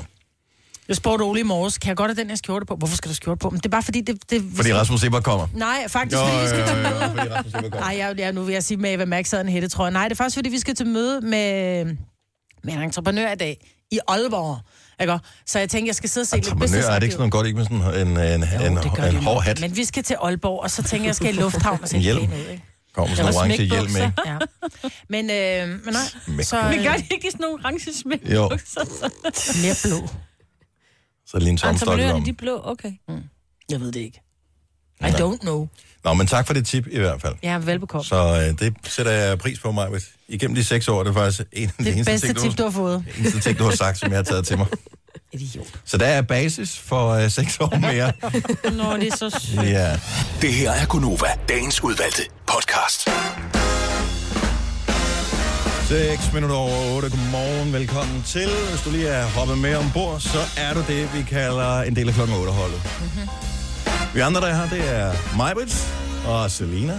Jeg spurgte Ole i morges, kan jeg godt have den her skjorte på? Hvorfor skal du skjorte på? Men det er bare fordi, det... det fordi Rasmus Sebak kommer. Nej, faktisk Jo, fordi vi jo, skal jo, til jo, møde. fordi Rasmus Sebak kommer. Nej, jeg, jeg, nu vil jeg sige med Eva Max havde en hætte, tror jeg. Nej, det er faktisk fordi, vi skal til møde med, med en entreprenør i dag i Aalborg. Ikke? Så jeg tænkte, jeg skal sidde og se lidt Entreprenør, er det ikke sådan noget godt, ikke med sådan en, en, Jo, en, en de hård hat? Men vi skal til Aalborg, og så tænker jeg, jeg skal i lufthavn og se En hjelm. ud, ikke? Kommer med sådan en orange hjelm, smækbukser. ikke? Ja. Men, øh, men nej, Smækbukser. så Men gør øh, det ikke i sådan nogle orange smæk? Jo. mere blå. Så er det lige en tomstok i Entreprenørerne, lommen. de er blå, okay. Jeg ved det ikke. I don't know. Nå, men tak for det tip i hvert fald. Ja, velbekomme. Så øh, det sætter jeg pris på mig. Igennem de seks år, det er faktisk en af de Det eneste bedste ting, tip, du har fået. eneste ting, du har sagt, som jeg har taget til mig. Idiot. Så der er basis for øh, seks år mere. Nå, det er så sødt. ja. Det her er Gunova, dagens udvalgte podcast. 6 minutter over 8. Godmorgen, velkommen til. Hvis du lige er hoppet med ombord, så er du det, vi kalder en del af klokken 8-holdet. Mm-hmm. Vi andre, der er her, det er Majbrits og Selina.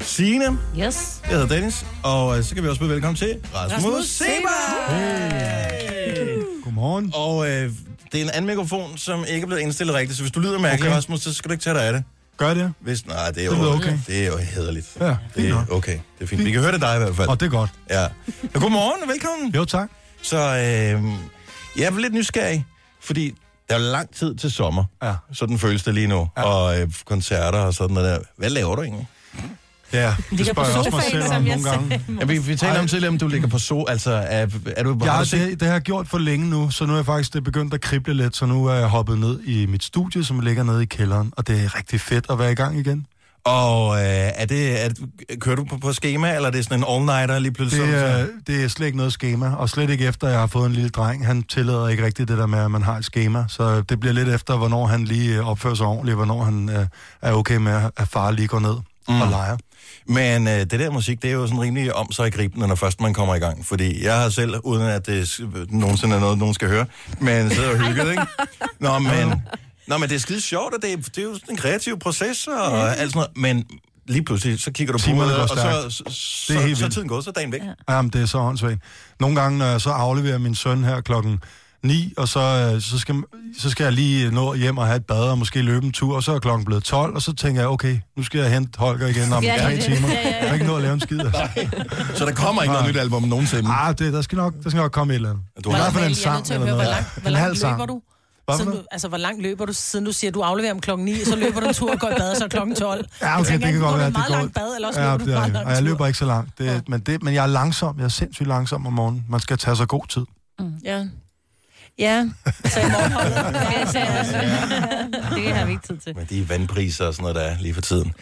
Signe. Yes. Jeg hedder Dennis, og øh, så kan vi også byde velkommen til Rasmus, Rasmus Seba. Hey. Godmorgen. Og øh, det er en anden mikrofon, som ikke er blevet indstillet rigtigt, så hvis du lyder mærkelig, Okay. Rasmus, så skal du ikke tage dig af det. Gør det. Hvis, nej, det er, Det jo, okay. det er jo hederligt. Ja, det er okay. Det er fint. Vi kan høre det dig i hvert fald. Og det er godt. Ja. ja godmorgen og velkommen. Jo, tak. Så øh, jeg er lidt nysgerrig, fordi der er lang tid til sommer. Ja. Sådan føles det lige nu. Ja. Og øh, koncerter og sådan noget der. Hvad laver du egentlig? Ja, det spørger jeg også mig selv om nogle gange. Ja, vi, vi taler om tidligere, om du ligger på so. Altså, er, er du... Ja, har du set- det, det har jeg gjort for længe nu, så nu er jeg faktisk det begyndt at krible lidt, så nu er jeg hoppet ned i mit studie, som ligger nede i kælderen, og det er rigtig fedt at være i gang igen. Og øh, er det, er, kører du på, på schema, eller er det sådan en all-nighter lige pludselig? Det, er, det er slet ikke noget schema, og slet ikke efter, jeg har fået en lille dreng. Han tillader ikke rigtigt det der med, at man har et schema, så det bliver lidt efter, hvornår han lige øh, opfører sig ordentligt, hvornår han øh, er okay med, at far lige går ned mm. og leger. Men øh, det der musik, det er jo sådan rimelig om sig gribende, når først man kommer i gang. Fordi jeg har selv, uden at det nogensinde er noget, nogen skal høre, men sidder og hygget, ikke? Nå, men, nå, men det er skide sjovt, og det er, det er jo sådan en kreativ proces og ja. alt sådan noget. Men lige pludselig, så kigger du på uret, går og så, så, så, Det er så vildt. tiden gået, så er dagen væk. Ja. Jamen, det er så åndssvagt. Nogle gange, når jeg så afleverer min søn her klokken 9, og så, øh, så, skal, så skal jeg lige nå hjem og have et bad og måske løbe en tur, og så er klokken blevet 12, og så tænker jeg, okay, nu skal jeg hente Holger igen om Ja, tre timer. Jeg har ikke nået at lave en skid. altså. Så der kommer ikke noget nyt album nogensinde. Ah, det, der, skal nok, der skal nok komme et eller andet. Du I har- hvert fald en sang at eller høre, hvor noget. langt, hvor langt løber du? Siden noget? du, altså, hvor langt løber du, siden du siger, du afleverer om klokken 9, så løber du en tur og går i bad, så er klokken 12. Ja, Jeg okay, tænker, det kan godt være, at det meget går... langt bad, eller også ja, løber du det meget langt jeg løber ikke så langt. Det, ja. men, det, men jeg er langsom. Jeg er sindssygt langsom om morgenen. Man skal tage sig god tid. Ja. Ja, så i morgenholdet. Det har vi ikke tid til. Med de vandpriser og sådan noget, der er lige for tiden.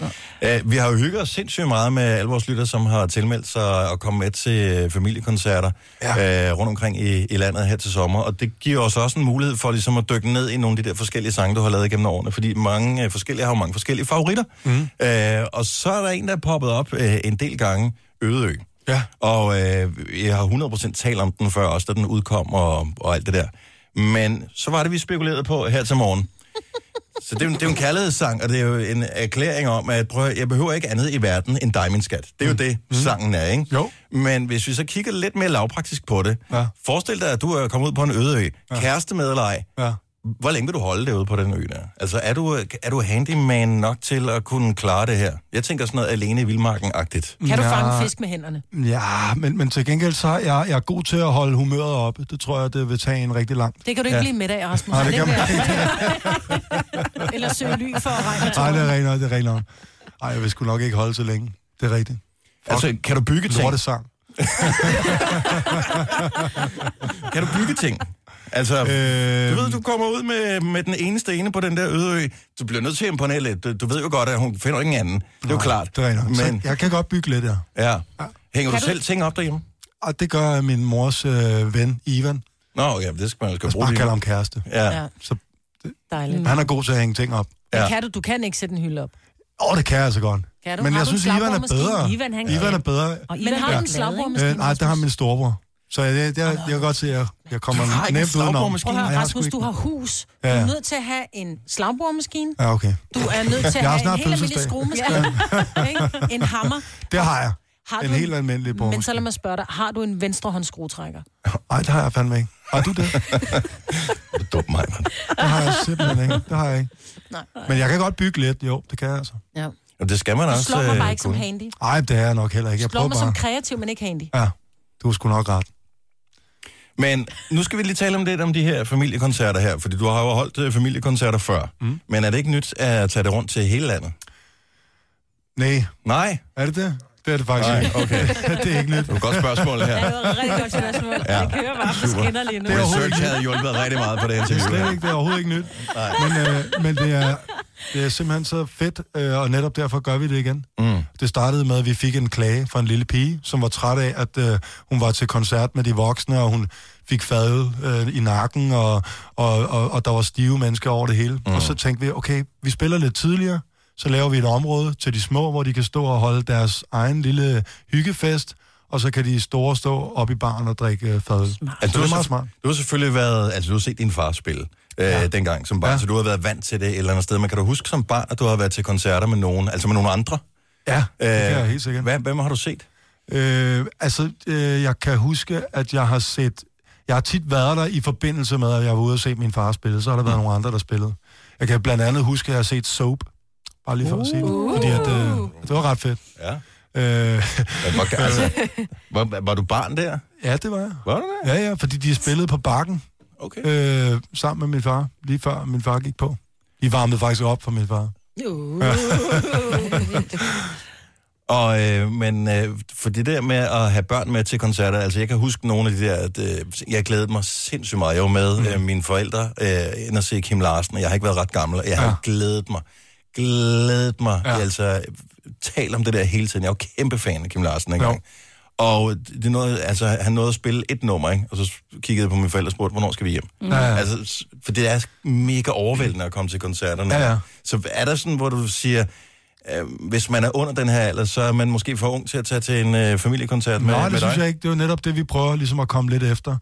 Ja. Uh, vi har jo hygget os sindssygt meget med alle vores lytter, som har tilmeldt sig og komme med til øh, familiekoncerter ja. uh, rundt omkring i, i landet her til sommer. Og det giver os også en mulighed for ligesom at dykke ned i nogle af de der forskellige sange, du har lavet gennem årene. Fordi mange uh, forskellige har jo mange forskellige favoritter. Mm. Uh, og så er der en, der er poppet op uh, en del gange, Ødeø. Ja. Og øh, jeg har 100% talt om den før, også da den udkom og, og alt det der. Men så var det, vi spekulerede på her til morgen. Så det er, jo, det er jo en kærlighedssang, og det er jo en erklæring om, at prøv, jeg behøver ikke andet i verden end dig, min skat. Det er jo det, sangen er, ikke? Jo. Men hvis vi så kigger lidt mere lavpraktisk på det, Ja. forestil dig, at du er kommet ud på en øde ø, ja. kæreste med eller ej. Ja. Hvor længe vil du holde det ude på den ø der? Altså, er du, er du handyman nok til at kunne klare det her? Jeg tænker sådan noget alene i vildmarken-agtigt. Kan du Ja. fange fisk med hænderne? Ja, men, men til gengæld så er jeg, jeg er god til at holde humøret oppe. Det tror jeg, det vil tage en rigtig lang. Det kan du ikke Ja. blive midt af, Rasmus. Nej, det kan man Eller søge ly for at regne Nej, det er rent nok, det er rent nok. Ej, jeg vil sgu nok ikke holde så længe. Det er rigtigt. Altså, kan du bygge ting? Lortesang. Kan du bygge ting? Altså, Øh, du ved, du kommer ud med, med den eneste ene på den der øde ø. Du bliver nødt til at imponere lidt. Du, du ved jo godt, at hun finder ingen anden. Det er jo klart. Det er nok. Så Men, jeg kan godt bygge lidt, ja. ja. Hænger Kan du du- selv ting op derhjemme? Og det gør min mors øh, ven, Ivan. Nå, ja, det skal man jo skal Jeg bruge. bare lige kalder ham kæreste. Ja. Ja, Så dejligt. han er god til at hænge ting op. Men Ja. kan du, du kan ikke sætte en hylde op. Åh, oh, det kan jeg altså godt. Kan du? Men Har jeg du synes, Ivan er bedre. Ivan, han Ivan er bedre. Og Men har du en slagboremaskine? Øh, nej, der har min storebror. Så jeg, jeg, jeg, jeg kan godt se, at jeg, jeg kommer Du ikke nemt udenom. Prøv at høre, Rasmus, ikke du har hus. Du Ja, er ja. nødt til at have en slagboremaskine. Ja, okay. Du er nødt til at have en helt almindelig skruemaskine. Ikke? En hammer. Det har jeg. Har En du helt almindelig Men så lad mig spørge dig, har du en venstrehåndsskruetrækker? Nej, det har jeg fandme ikke. Har du det? Du er dum, mig, mand. Det har jeg simpelthen ikke. Det har jeg ikke. Nej. Men jeg kan godt bygge lidt, jo. Det kan jeg altså. Ja. Og det skal man Du også. slår mig øh, bare ikke som kunne. handy. Nej, det er jeg nok heller ikke. Du Jeg slår mig som bare. kreativ, men ikke handy. Ja, du er sgu nok ret. Men nu skal vi lige tale om lidt om de her familiekoncerter her, fordi du har jo holdt øh, familiekoncerter før. Mm. Men er det ikke nyt at tage det rundt til hele landet? Nej, Nej. er det det? Det er det faktisk Nej, ikke. okay. det er ikke nyt. Det var et godt spørgsmål det Ja, her. det var et rigtig godt spørgsmål. Ja. Det kører bare på skinner lige nu. Det er Research havde hjulpet rigtig meget på det Det er interview. slet her. ikke, det er overhovedet ikke nyt. Men, øh, men det er, Det er simpelthen så fedt, øh, og netop derfor gør vi det igen. Mm. Det startede med, at vi fik en klage fra en lille pige, som var træt af, at øh, hun var til koncert med de voksne, og hun fik fadet øh, i nakken, og, og, og, og der var stive mennesker over det hele. Mm. Og så tænkte vi, okay, vi spiller lidt tidligere, så laver vi et område til de små, hvor de kan stå og holde deres egen lille hyggefest, og så kan de store stå op i baren og drikke øh, fad. Altså, du, er har, smart. du har selvfølgelig været, altså du har set din far spille øh, ja. dengang som barn, ja. så du har været vant til det et eller andet sted. Men kan du huske som barn, at du har været til koncerter med nogen, altså med nogle andre? Ja, det kan Øh, jeg helt sikkert. Hvad, hvem har du set? Øh, altså, øh, jeg kan huske, at jeg har set... Jeg har tit været der i forbindelse med, at jeg var ude og se min far spille. Så har der været nogle andre, der spillede. Jeg kan blandt andet huske, at jeg har set Soap. Bare lige for at sige det. Fordi at, øh, det var ret fedt. Ja. Øh, Hvor, altså, var, var du barn der? ja, det var jeg. Var du det? Ja, ja, fordi de spillede på bakken. Okay. Øh, sammen med min far, lige før min far gik på. De varmede faktisk op for min far. Og, øh, men øh, for det der med at have børn med til koncerter, altså jeg kan huske nogle af de der, at, øh, jeg glædede mig sindssygt meget. Jeg var med mm. øh, mine forældre øh, ind og se Kim Larsen, og jeg har ikke været ret gammel, og jeg har Ja. glædet mig, glædet mig. Ja. Ja. Altså, tal om det der hele tiden. Jeg var kæmpe fan af Kim Larsen engang. Og det nåede, altså, han nåede at spille et nummer, ikke? og så kiggede jeg på mine forældre og spurgte, hvornår skal vi hjem? Ja, ja. Altså, for det er mega overvældende at komme til koncerterne. Ja, ja. Så er der sådan, hvor du siger, øh, hvis man er under den her alder, så er man måske for ung til at tage til en øh, familiekoncert med, Nej, med det synes dig? jeg ikke. Det er jo netop det, vi prøver ligesom at komme lidt efter.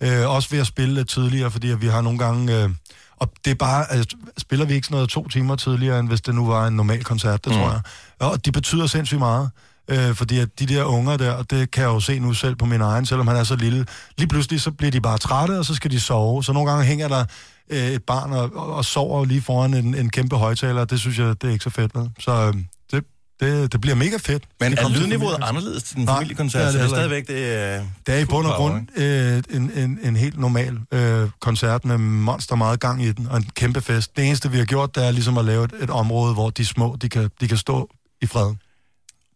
Øh, også ved at spille lidt tidligere, fordi at vi har nogle gange... Øh, og det er bare... Altså, spiller vi ikke sådan noget to timer tidligere, end hvis det nu var en normal koncert, det mm. tror jeg. Og det betyder sindssygt meget. Øh, fordi at de der unger der, og det kan jeg jo se nu selv på min egen, selvom han er så lille, lige pludselig så bliver de bare trætte, og så skal de sove. Så nogle gange hænger der øh, et barn og, og, og sover lige foran en, en kæmpe højtaler, det synes jeg, det er ikke så fedt. Vel? Så øh, det, det, det bliver mega fedt. Men Det er lydniveauet anderledes til en Nej, familiekoncert? det er så det det er heller stadigvæk det... Øh, Det er i bund og grund øh, en, en, en helt normal øh, koncert med monster meget gang i den, og en kæmpe fest. Det eneste, vi har gjort, det er ligesom at lave et, et område, hvor de små, de kan, de kan stå i fred.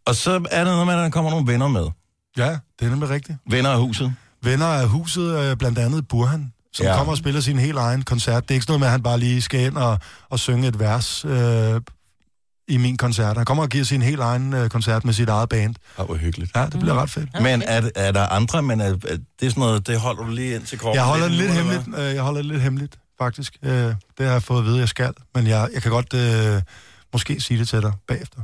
Og så er der noget med, at der kommer nogle venner med. Ja, det er nemlig rigtigt. Venner af huset. Venner af huset, øh, blandt andet Burhan, som Ja. kommer og spiller sin helt egen koncert. Det er ikke sådan noget med, at han bare lige skal ind og, og synge et vers øh, i min koncert. Han kommer og giver sin helt egen øh, koncert med sit eget band. Ja, hvor hyggeligt. Ja, det bliver ret fedt. Men er, er der andre, men er, er det er sådan noget, det holder du lige ind til kroppen? Jeg holder det lidt eller hemmeligt, øh, jeg holder det lidt hemmeligt, faktisk. Øh, det har jeg fået at vide, jeg skal. Men jeg, jeg kan godt øh, måske sige det til dig bagefter.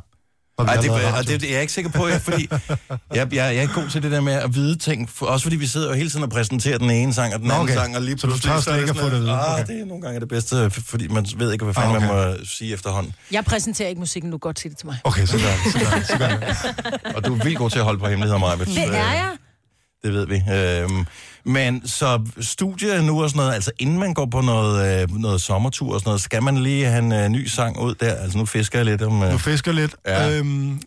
Ej, det, og det, det er jeg ikke sikker på, jeg, fordi jeg, jeg, jeg er ikke god til det der med at vide ting. For, også fordi vi sidder jo hele tiden og præsenterer den ene sang og den anden okay. sang, og lige Så du pludselig tør er slet ikke at sådan få det at lidt, vide? Ah, Okay. det er nogle gange det bedste, fordi man ved ikke, hvad fanden Ah, man okay. må sige efterhånden. Jeg præsenterer ikke musikken, du kan godt sige det til mig. Okay, så gør. Så gør det. Så gør det. Og du er vildt god til at holde på hemmeligheder, Maja. Det er jeg. Det ved vi. Øhm, men så studier nu og sådan noget, altså inden man går på noget, øh, noget sommertur og sådan noget, skal man lige have en øh, ny sang ud der? Altså nu fisker jeg lidt om... Øh, Du fisker lidt. Ja. Øhm,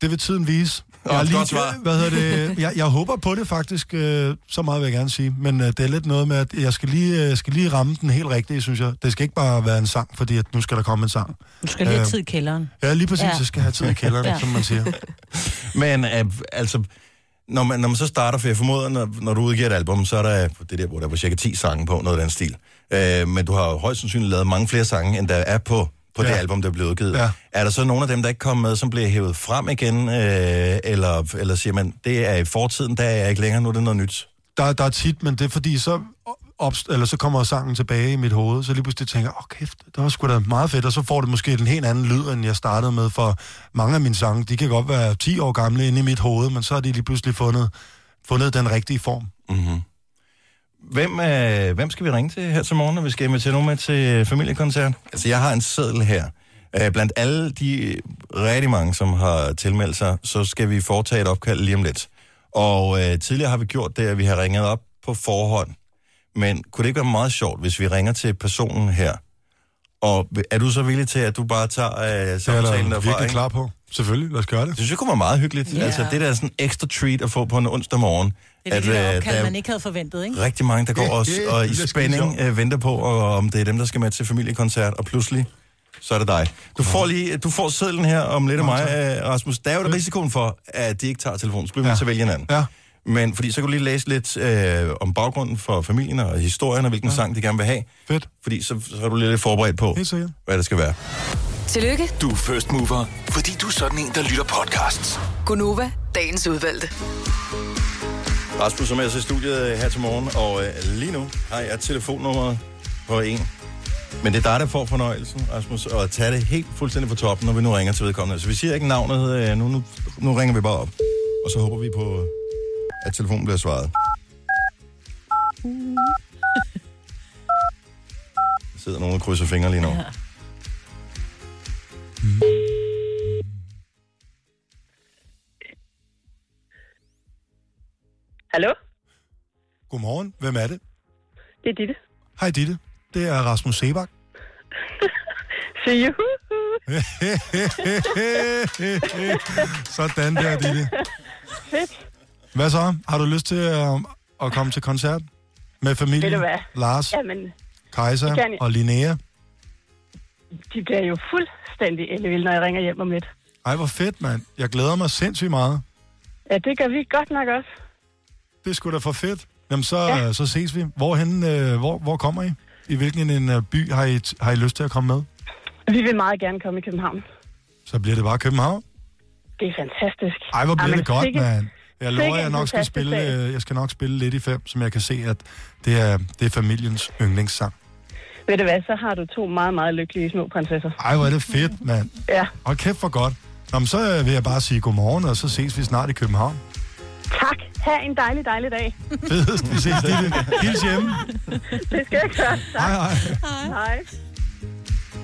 det vil tiden vise. Jeg, er lige, godt svar. hvad hedder det, jeg, jeg håber på det faktisk, øh, så meget vil jeg gerne sige. Men øh, det er lidt noget med, at jeg skal lige, øh, skal lige ramme den helt rigtige, synes jeg. Det skal ikke bare være en sang, fordi at nu skal der komme en sang. Du skal lige have Øh, tid i kælderen. Ja, lige præcis. Ja. Så skal jeg have tid i kælderen, ja. som man siger. Men øh, altså, når man, når man så starter, for jeg formoder, når, når du udgiver et album, så er der det der, hvor der var cirka 10 sange på, noget af den stil. Øh, men du har jo højst sandsynligt lavet mange flere sange, end der er på, på ja. det album, der blev udgivet. Ja. Er der så nogle af dem, der ikke kom med, som bliver hævet frem igen? Øh, eller, eller siger man, det er i fortiden, der er jeg ikke længere, nu er det noget nyt? Der, der er tit, men det er fordi, så, opst- eller så kommer sangen tilbage i mit hoved, så lige pludselig tænker jeg, åh kæft, det var sgu da meget fedt, og så får det måske en helt anden lyd, end jeg startede med, for mange af mine sange, de kan godt være 10 år gamle inde i mit hoved, men så har de lige pludselig fundet, fundet den rigtige form. Mm-hmm. Hvem, øh, hvem skal vi ringe til her til morgen, når vi skal invitere nogen med til familiekoncert? Altså, jeg har en seddel her. Øh, blandt alle de rigtig mange, som har tilmeldt sig, så skal vi foretage et opkald lige om lidt. Og øh, tidligere har vi gjort det, at vi har ringet op på forhånd. Men kunne det ikke være meget sjovt, hvis vi ringer til personen her? Og er du så villig til, at du bare tager øh, Det er jeg samtalen derfra? virkelig ikke? klar på. Selvfølgelig, lad os gøre det. Det synes jeg kunne være meget hyggeligt. Ja. Yeah. Altså, det der er sådan en ekstra treat at få på en onsdag morgen. Det er det, det øh, der opkald, der- man ikke havde forventet, ikke? rigtig mange, der går og, og i Det er skide spænding øh, venter på, og, om det er dem, der skal med til familiekoncert, og pludselig, så er det dig. Du får lige, du får sedlen her om lidt af mig, øh, Rasmus. Der er jo risikoen for, at de ikke tager telefonen. Så bliver vi Ja. nødt til at vælge en anden. Ja. Men fordi så kan du lige læse lidt øh, om baggrunden for familien og historien, og hvilken ja. sang de gerne vil have. Fedt. Fordi så, så er du lidt forberedt på, hvad det skal være. Tillykke, Du er first mover, fordi du er sådan en, der lytter podcasts. Gunova, dagens udvalgte. Rasmus som er med os i studiet her til morgen, og øh, lige nu har jeg telefonnummeret på en. Men det er dig, der får fornøjelsen, Rasmus, at tage det helt fuldstændig på toppen, når vi nu ringer til vedkommende. Så vi siger ikke navnet, øh, nu, nu, nu ringer vi bare op. Og så håber vi på, at telefonen bliver svaret. Der sidder nogen og krydser fingre lige nu. Ja. Hallo? Godmorgen. Hvem er det? Det er Ditte. Hej Ditte. Det er Rasmus Sebak. Så juhu. Sådan der, Ditte. Fedt. Hvad så? Har du lyst til at, at komme til koncert med familien? Ved du hvad? Lars, Jamen, Kajsa jeg. og Linnea. de bliver jo fuldstændig ellevilde, når jeg ringer hjem om lidt. Ej, hvor fedt, mand. Jeg glæder mig sindssygt meget. Ja, det gør vi godt nok også. Det skulle da for fedt. Jamen, så, Ja. så ses vi. Hvorhen, øh, hvor, hvor kommer I? I hvilken en øh, by har I, har I lyst til at komme med? Vi vil meget gerne komme i København. Så bliver det bare København. Det er fantastisk. Ej, hvor bliver Jamen, det godt, sikke- mand. Jeg lover, sikke jeg nok skal spille, dag. øh, jeg skal nok spille lidt i fem, som jeg kan se, at det er, det er familiens yndlingssang. Ved du hvad, så har du to meget, meget lykkelige små prinsesser. Ej, hvor er det fedt, mand. Ja, Og kæft for godt. Nå, men så øh, vil jeg bare sige godmorgen, og så ses vi snart i København. tak. Ha' en dejlig, dejlig dag. Fedest, vi ses Ditte. Hils hjemme. Det skal jeg gøre. Tak. Hej, hej. Hej.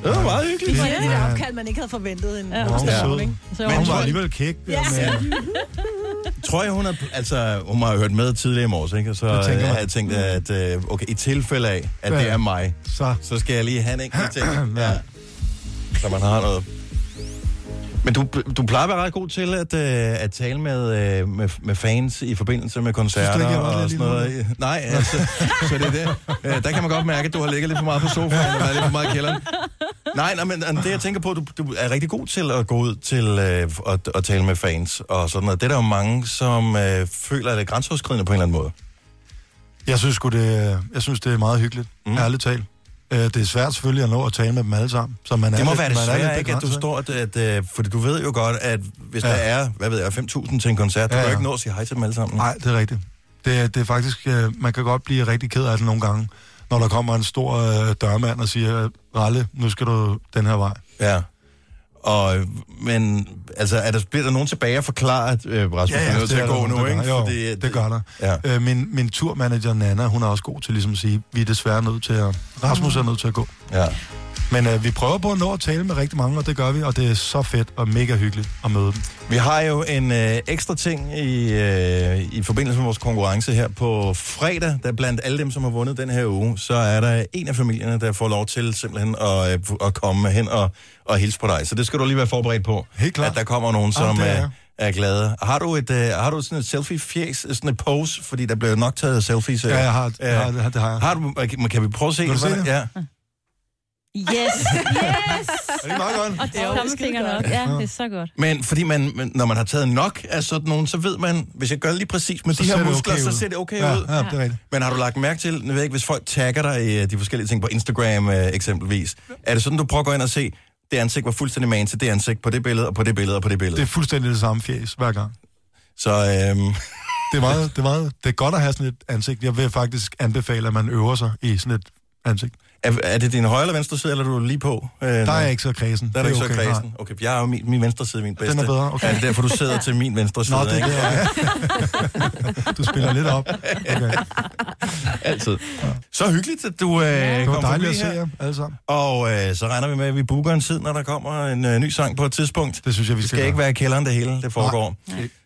Det var meget hyggeligt. får lige et Ja. opkald, man ikke havde forventet en Ja. ja. Hun var? Så Men var hun var alligevel kæk. Ja. Men, Tror jeg, hun har, altså, hun har hørt med tidligere i morges, ikke? Og så Det tænker øh, man. har jeg tænkt, at øh, okay, i tilfælde af, at Ja. det er mig, så, så skal jeg lige have en enkelt ting. Ja. Så man har noget. Men du, du plejer at være ret god til at, øh, at tale med, øh, med, med fans i forbindelse med koncerter Synes du ikke, og sådan noget. Nej, altså, så det er det. Øh, der kan man godt mærke, at du har ligget lidt for meget på sofaen og været lidt for meget i kælderen. Nej, nej, men det jeg tænker på, du, du er rigtig god til at gå ud til øh, at, at tale med fans og sådan noget. Det er der jo mange, som øh, føler, at det er grænseoverskridende på en eller anden måde. jeg synes det, jeg synes, det er meget hyggeligt. Mm. Ærligt talt. Øh, Det er svært selvfølgelig at nå at tale med dem alle sammen. Så man er Det må lidt- være det er svære, ikke? At du står, at, at, at, fordi du ved jo godt, at hvis ja. Der er, hvad ved jeg, 5.000 til en koncert, du Ja, kan jo ikke nå at sige hej til dem alle sammen. Nej, det er rigtigt. Det, er- det er faktisk, øh, man kan godt blive rigtig ked af det nogle gange, når der kommer en stor øh, dørmand og siger, Ralle, nu skal du den her vej. Ja. Og, men, altså, er der, bliver der nogen tilbage at forklare, at øh, Rasmus ja, ja, er nødt til det at gå nu, ikke? der gør. Jo, Fordi, det gør der. Ja. Øh, min, min turmanager Nana, hun er også god til ligesom at sige, vi er desværre nødt til at... Rasmus er nødt til at gå. Ja. Men øh, vi prøver på at nå at tale med rigtig mange, og det gør vi, og det er så fedt og mega hyggeligt at møde dem. Vi har jo en øh, ekstra ting i, øh, i forbindelse med vores konkurrence her på fredag, der blandt alle dem, som har vundet den her uge, så er der en af familierne, der får lov til simpelthen at, øh, at komme hen og, og hilse på dig. Så det skal du lige være forberedt på. Helt klart. At der kommer nogen, som det er er, jeg. er glade. Har du, et, øh, har du sådan et selfie-fjes, sådan et pose, fordi der bliver nok taget selfies? øh, Ja, jeg har, øh, jeg har, det har- jeg. Har du, kan vi prøve at se? Vil du se det? Ja. Yes, yes! Er det meget godt? Og tommelfingeren op. Ja, det er så godt. Men fordi man, men når man har taget nok af sådan nogen, så ved man, hvis jeg gør det lige præcis med Så de her det muskler, okay så ud. ser det okay Ja, ud. ja, det er rigtigt. Men har du lagt mærke til, jeg ved ikke, hvis folk tagger dig i øh, de forskellige ting på Instagram øh, eksempelvis, er det sådan, du prøver at gå ind og se, det ansigt var fuldstændig man til det ansigt på det billede, og på det billede, og på det billede? Det er fuldstændig det samme fjes hver gang. Så øhm, Det er, meget, det, er meget, det er godt at have sådan et ansigt. Jeg vil faktisk anbefale, at man øver sig i sådan et ansigt. Er, er det din højre eller venstre side, eller er du lige på? Øh, Der er jeg ikke så kredsen. Der er du ikke okay, så nej. kredsen. Okay, jeg er jo min, min venstre side min bedste. er bedre, okay. Er det derfor, du sidder til min venstre side? Nå, det er ikke? det, ja. Du spiller lidt op. Okay. Altid. Så hyggeligt, at du øh, Det var dejligt at se jer alle sammen. Og øh, så regner vi med, at vi booker en tid, når der kommer en øh, ny sang på et tidspunkt. Det synes jeg, vi Det skal skal ikke være i kælderen, det hele det foregår.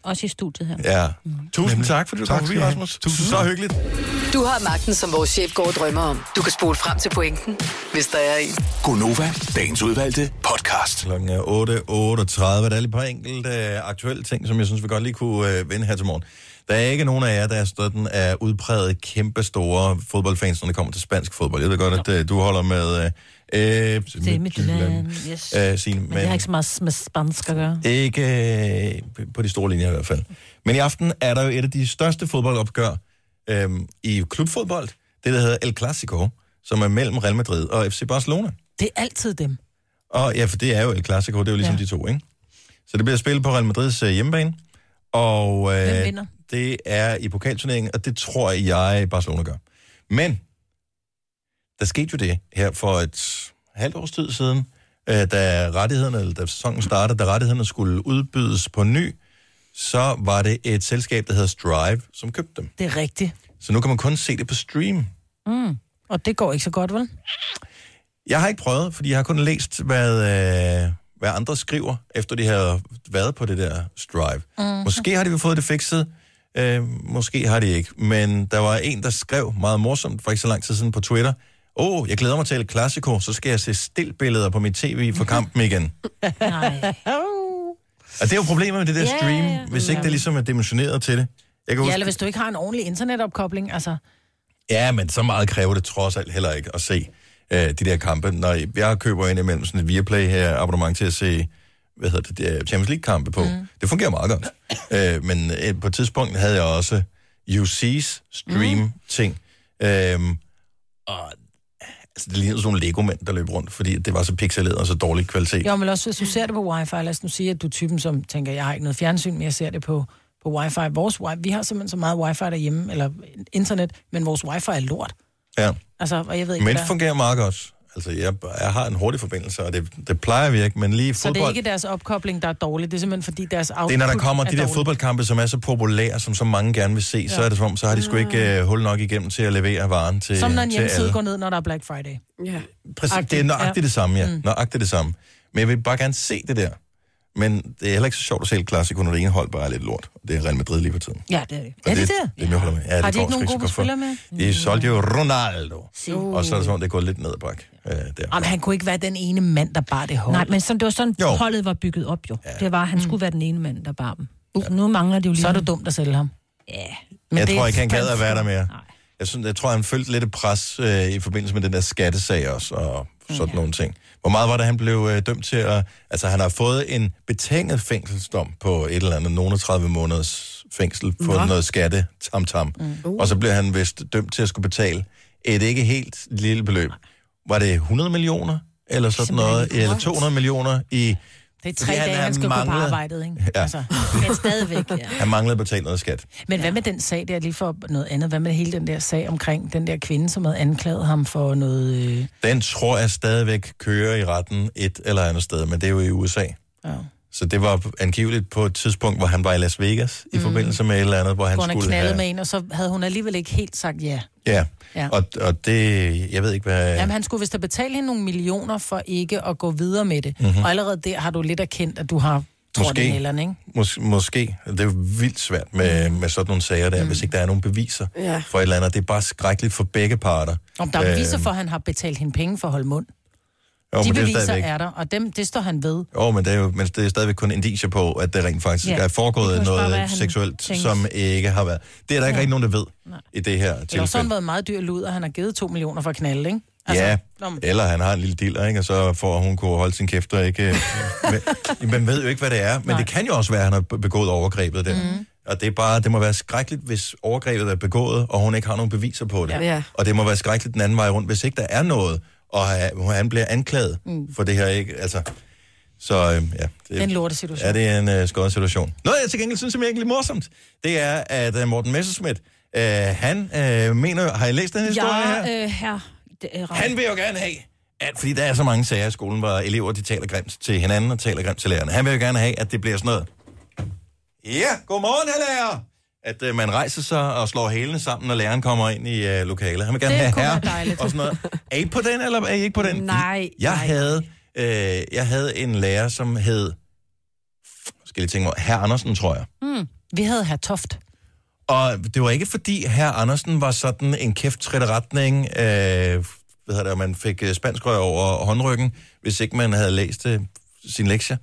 Også i studiet her. Ja. Tusind Nemlig. tak, fordi du Tak kom forbi. Rasmus. Tusind Så hyggeligt. Du har magten, som vores chef går og drømmer om. Du kan spole frem til pointen, hvis der er en. Gonova, dagens udvalgte podcast. Klokken er 8.38. Der er lige et par enkelte øh, aktuelle ting, som jeg synes, vi godt lige kunne øh, vende her til morgen. Der er ikke nogen af jer, der er sådan er udpræget kæmpe store fodboldfans, når det kommer til spansk fodbold. Jeg ved godt, at øh, du holder med Øh, Det er Midtjylland, yes. Øh, Signe, Men det har ikke så meget med spansk at gøre. Ikke øh, på de store linjer i hvert fald. Men i aften er der jo et af de største fodboldopgør øh, i klubfodbold. Det, der hedder El Clasico, som er mellem Real Madrid og FC Barcelona. Det er altid dem. Og ja, for det er jo El Clasico, det er jo ligesom ja. De to, ikke? Så det bliver spillet på Real Madrids øh, hjemmebane. Og øh, Hvem vinder? det er i pokalturneringen, og det tror jeg, Barcelona gør. Men der skete jo det her for et halvt års tid siden, øh, da rettighederne, eller da sæsonen startede, da rettighederne skulle udbydes på ny, så var det et selskab, der hedder Strive, som købte dem. Det er rigtigt. Så nu kan man kun se det på stream. Mm. Og det går ikke så godt, vel? Jeg har ikke prøvet, fordi jeg har kun læst, hvad, øh, hvad andre skriver, efter de har været på det der Strive. Mhm. Måske har de fået det fikset, øh, måske har de ikke. Men der var en, der skrev meget morsomt, for ikke så lang tid siden på Twitter, Åh, oh, jeg glæder mig til et klassiko, så skal jeg se stillbilleder på mit tv for kampen igen. Nej. Og det er jo problemet med det der Ja, stream, ja, ja. hvis ikke det ligesom er dimensioneret til det. Jeg kan Ja, huske, eller hvis du ikke har en ordentlig internetopkobling, altså... Ja, men så meget kræver det trods alt heller ikke at se øh, de der kampe. Når jeg køber ind imellem sådan et Viaplay her abonnement til at se hvad hedder det, Champions League-kampe på. Mm. Det fungerer meget godt. øh, men øh, på et tidspunkt havde jeg også UC's stream-ting. Mm. Øhm, og altså, det lignede sådan nogle Lego-mænd, der løb rundt, fordi det var så pixeleret og så dårlig kvalitet. Jo, men også hvis du ser det på wifi, lad os nu sige, at du er typen, som tænker, jeg har ikke noget fjernsyn, men jeg ser det på, på wifi. Vores wifi, vi har simpelthen så meget wifi derhjemme, eller internet, men vores wifi er lort. Ja. Altså, og jeg ved ikke, Men det fungerer meget godt. Altså, jeg, jeg har en hurtig forbindelse, og det, det plejer vi ikke, men lige Så det er fodbold... ikke deres opkobling, der er dårlig, det er simpelthen fordi deres output Det er, når der kommer de der dårlig. fodboldkampe, som er så populære, som så mange gerne vil se, ja. så er det som om, så har de sgu ikke uh, hul nok igennem til at levere varen til, Som når en hjemmeside alle. går ned, når der er Black Friday. Ja. Præcis, Agtigt, det er nøjagtigt ja. det samme, ja. Mm. Nøjagtigt det samme. Men jeg vil bare gerne se det der. Men det er heller ikke så sjovt at se et klassiko, når det ene hold bare er lidt lort. Det er Real Madrid lige på tiden. Ja, det er det. Og Er det det? Det, det, det med. Ja, Har det de går ikke nogen så gode for. spillere med? De solgte jo Ronaldo. Uh. Og så er det om, det gået lidt ned ad bak. Der. Jamen, han kunne ikke være den ene mand, der bare det hold. Nej, men som det var sådan, Jo. holdet var bygget op jo. Ja. Det var, han skulle være den ene mand, der bar dem. Uh, nu mangler det jo lige... Så er det dumt at sælge ham. Ja. Men jeg det tror ikke, han gad at være der for- mere. Jeg, synes, jeg tror, han følte lidt et pres øh, i forbindelse med den der skattesag også, og sådan ja. nogle ting. Hvor meget var det, han blev øh, dømt til at... Altså, han har fået en betinget fængselsdom på et eller andet, nogle 30 måneders fængsel for Nå. noget skatte, tam tam. Mm. Og så blev han vist dømt til at skulle betale et ikke helt lille beløb. Var det 100 millioner? Eller sådan noget? Eller 200 millioner i... Det er tre Fordi dage, han skal gå på manglede- arbejdet, ikke? Ja. Altså. Men stadigvæk, ja. Han manglede at betale noget skat. Men hvad med den sag der, lige for noget andet? Hvad med hele den der sag omkring den der kvinde, som havde anklaget ham for noget... Øh... Den tror jeg stadigvæk kører i retten et eller andet sted, men det er jo i USA. Ja. Så det var angiveligt på et tidspunkt, hvor han var i Las Vegas, i Mm. forbindelse med et eller andet, hvor han hvor han skulle knaldet have... med en, og så havde hun alligevel ikke helt sagt ja. Ja, Ja. Og, og det... Jeg ved ikke, hvad... Jamen, han skulle vist have betalt hende nogle millioner for ikke at gå videre med det. Mhm. Mm-hmm. Og allerede der har du lidt erkendt, at du har Måske. i nælderne, ikke? Mås- måske. Det er jo vildt svært med, med sådan nogle sager der, mm. hvis ikke der er nogen beviser Ja. for et eller andet. Det er bare skrækkeligt for begge parter. Om der er beviser Øh, for, at han har betalt hende penge for at holde mund. Jo, De er beviser stadigvæk- er der, og dem, det står han ved. Jo, men det er jo men det er stadigvæk kun indicier på, at det rent faktisk Ja. er foregået noget være, seksuelt, tænkte- som ikke har været. Det er der ikke Ja. rigtig nogen, der ved Nej. i det her Det har tilfælde. sådan været meget dyr lud, og han har givet to millioner for at knalde, ikke? Altså, ja, men- eller han har en lille diller, ikke? og så får hun kunne holde sin kæft og ikke... man ved jo ikke, hvad det er, men Nej. det kan jo også være, at han har begået overgrebet der. Mm. Og det er bare, det må være skrækkeligt, hvis overgrebet er begået, og hun ikke har nogen beviser på det. Ja. Og det må være skrækkeligt den anden vej rundt, hvis ikke der er noget, og han- han bliver anklaget mm. for det her, ikke? Altså, så øh, ja, Det er en lortesituation. Ja, det er en øh, skød situation. Noget, jeg til gengæld synes, er egentlig morsomt, det er, at øh, Morten Messerschmidt, øh, han øh, mener, har I læst den historie her? Ja, øh, her. Det er Han vil jo gerne have, at, fordi der er så mange sager i skolen, hvor elever de taler grimt til hinanden og taler grimt til lærerne. Han vil jo gerne have, at det bliver sådan noget. Ja, godmorgen, herr lærer! At øh, man rejser sig og slår hælene sammen, når læreren kommer ind i øh, lokalet. Han vil gerne Det have herre dejligt. og sådan noget. Er I på den, eller er I ikke på den? Nej, Jeg nej, havde, øh, jeg havde en lærer, som hed... Skal jeg tænke mig, herr Andersen, tror jeg. Mm. Vi havde her Toft. Og det var ikke fordi herr Andersen var sådan en kæft retning, øh, hvad hedder det, man fik øh, spansk rør over håndryggen, hvis ikke man havde læst øh, sin lektier.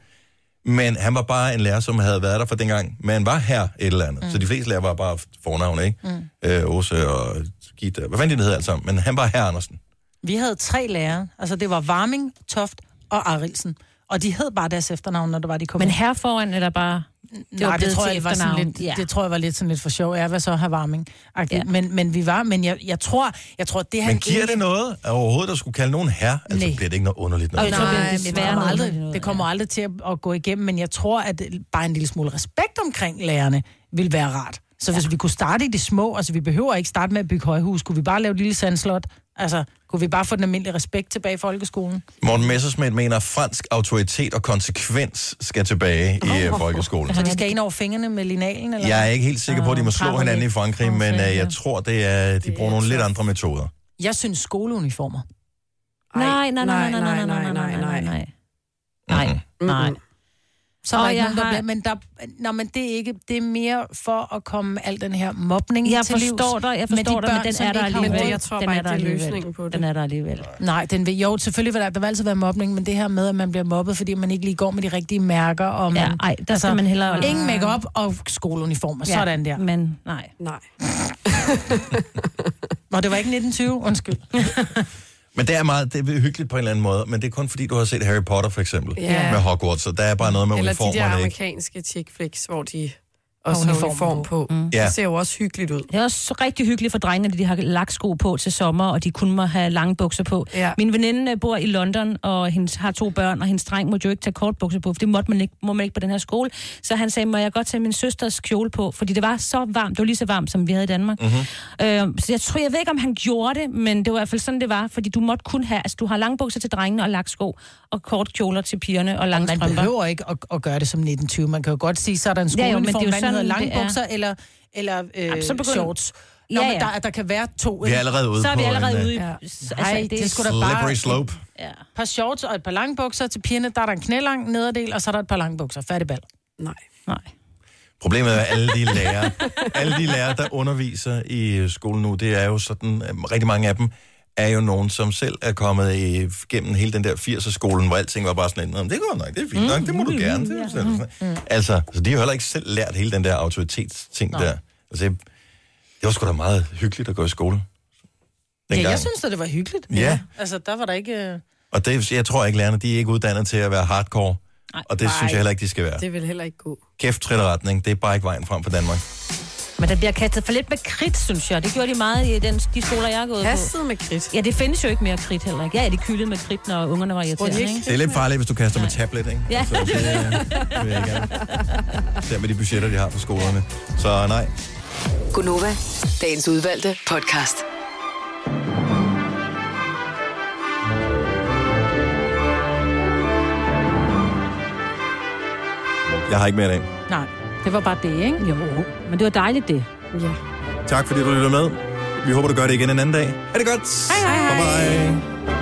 Men han var bare en lærer, som havde været der for dengang. Men var her et eller andet. Mm. Så de fleste lærer var bare fornavn, ikke? Mm. Øh, Åse og Gitte, hvad fanden de hedder alt sammen. Men han var herr Andersen. Vi havde tre lærere. Altså, det var Varming, Toft og Arilsen. Og de hed bare deres efternavn, når det var, de kom Men her foran, eller bare... Det Nej, var det tror, jeg var sådan lidt, Ja. det tror jeg var lidt sådan lidt for sjov. Jeg var så her varming. Ja. Men, men vi var, men jeg, jeg tror, jeg tror, det han Men giver det noget at overhovedet at skulle kalde nogen her? Altså Nej. bliver det ikke noget underligt noget? Nej, bliver det det kommer, aldrig, noget, det kommer aldrig til at, at gå igennem, men jeg tror, at bare en lille smule respekt omkring lærerne vil være rart. Så hvis vi kunne starte i det små, altså vi behøver ikke starte med at bygge højhus, kunne vi bare lave et lille sandslot? Altså, kunne vi bare få den almindelige respekt tilbage i folkeskolen? Morten Messersmith mener, at fransk autoritet og konsekvens skal tilbage i oh, folkeskolen. Så de skal ind over fingrene med linalen? Eller? Jeg er ikke helt sikker på, at de må Ah, slå krabber hinanden i. Frankrig, men uh, jeg tror, det er, de bruger nogle lidt andre metoder. Jeg synes skoleuniformer. Nej, nej, nej, nej, nej, nej, nej, nej, nej, nej. Nej, nej. Så er der ikke jeg nogen, der har- bliver, men, der, nå, men det er ikke, det er mere for at komme al den her mobning Jeg til livs. forstår dig, jeg forstår de dig, men den er der alligevel. Jeg tror den bare er der det er alligevel. løsningen på det. Den er der alligevel. Nej, den vil, jo, selvfølgelig vil der, der vil altid være mobning, men det her med, at man bliver mobbet, fordi man ikke lige går med de rigtige mærker. Og man, Ja, ej, der skal man hellere- Ingen makeup og skoleuniformer, Ja, sådan der. Men nej. Nej. Og det var ikke 1920, undskyld. Men det er meget det er hyggeligt på en eller anden måde, men det er kun fordi, du har set Harry Potter for eksempel, Ja. med Hogwarts, så der er bare noget med Eller de der amerikanske chick flicks, hvor de også Har uniform uniform på. Mm. Ja. Det ser jo også hyggeligt ud. Det er også rigtig hyggeligt for drengene, at de har lagt sko på til sommer, og de kun må have lange bukser på. Ja. Min veninde øh, bor i London, og hendes har to børn, og hendes dreng må jo ikke tage kortbukser på, for det måtte man ikke, må man ikke på den her skole. Så han sagde, må jeg godt tage min søsters kjole på, fordi det var så varmt, det var lige så varmt, som vi havde i Danmark. Mhm. Mm-hmm. Øh, så jeg tror, jeg ved ikke, om han gjorde det, men det var i hvert fald sådan, det var, fordi du måtte kun have, altså du har lange bukser til drengene og lagt sko, og kort kjoler til pigerne og lange Man strømper. behøver ikke at, at gøre det som 1920. Man kan jo godt sige, så er der en Ja, jo, men det er skoleuniform, jo sådan, hedder lange det er. bukser eller, eller øh, Jamen, shorts. Nå, Ja, men ja. der, der kan være to. Vi er allerede ude Så er vi allerede en, ude i... Ja. Altså, det er sgu da Slippery bare slope. Ja. et par shorts og et par lange bukser til pigerne. Der er der en knælang nederdel, og så er der et par lange bukser. Færdig bal. Nej. Nej. Problemet er, at alle de lærere, alle de lærere, der underviser i øh, skolen nu, det er jo sådan, øh, rigtig mange af dem er jo nogen, som selv er kommet i, gennem hele den der 80'er-skolen, hvor alting var bare sådan, "Nå, men det går nok, det er fint nok, det må du gerne. Det er sådan, sådan. Altså, så de har heller ikke selv lært hele den der autoritetsting der. Altså, det, det var sgu da meget hyggeligt at gå i skole. Ja, Dengang. jeg synes da, det var hyggeligt. Ja. Altså, der var der ikke... øh, Og det, jeg tror ikke, lærerne, de er ikke uddannet til at være hardcore. Nej. Og det synes jeg heller ikke, de skal være. Det vil heller ikke gå. Kæft, træt retning, det er bare ikke vejen frem for Danmark. Men der bliver kastet for lidt med kridt, synes jeg. Det gjorde de meget i den, de skoler, jeg er gået Kastet på. med kridt. Ja, det findes jo ikke mere kridt heller ikke. Ja, de kyldede med kridt, når ungerne var irriterende, ikke? ikke? Det er lidt farligt, hvis du kaster med tablet, ikke? Ja. Så det, det vil jeg gerne. Se med de budgetter, de har på skolerne. Så nej. Gunova, dagens udvalgte podcast. Jeg har ikke mere i dag. Nej, det var bare det, ikke? Jo, men det var dejligt, det. Ja. Tak fordi du lytter med. Vi håber, du gør det igen en anden dag. Ha' det godt. Hej, hej, hej. Bye bye.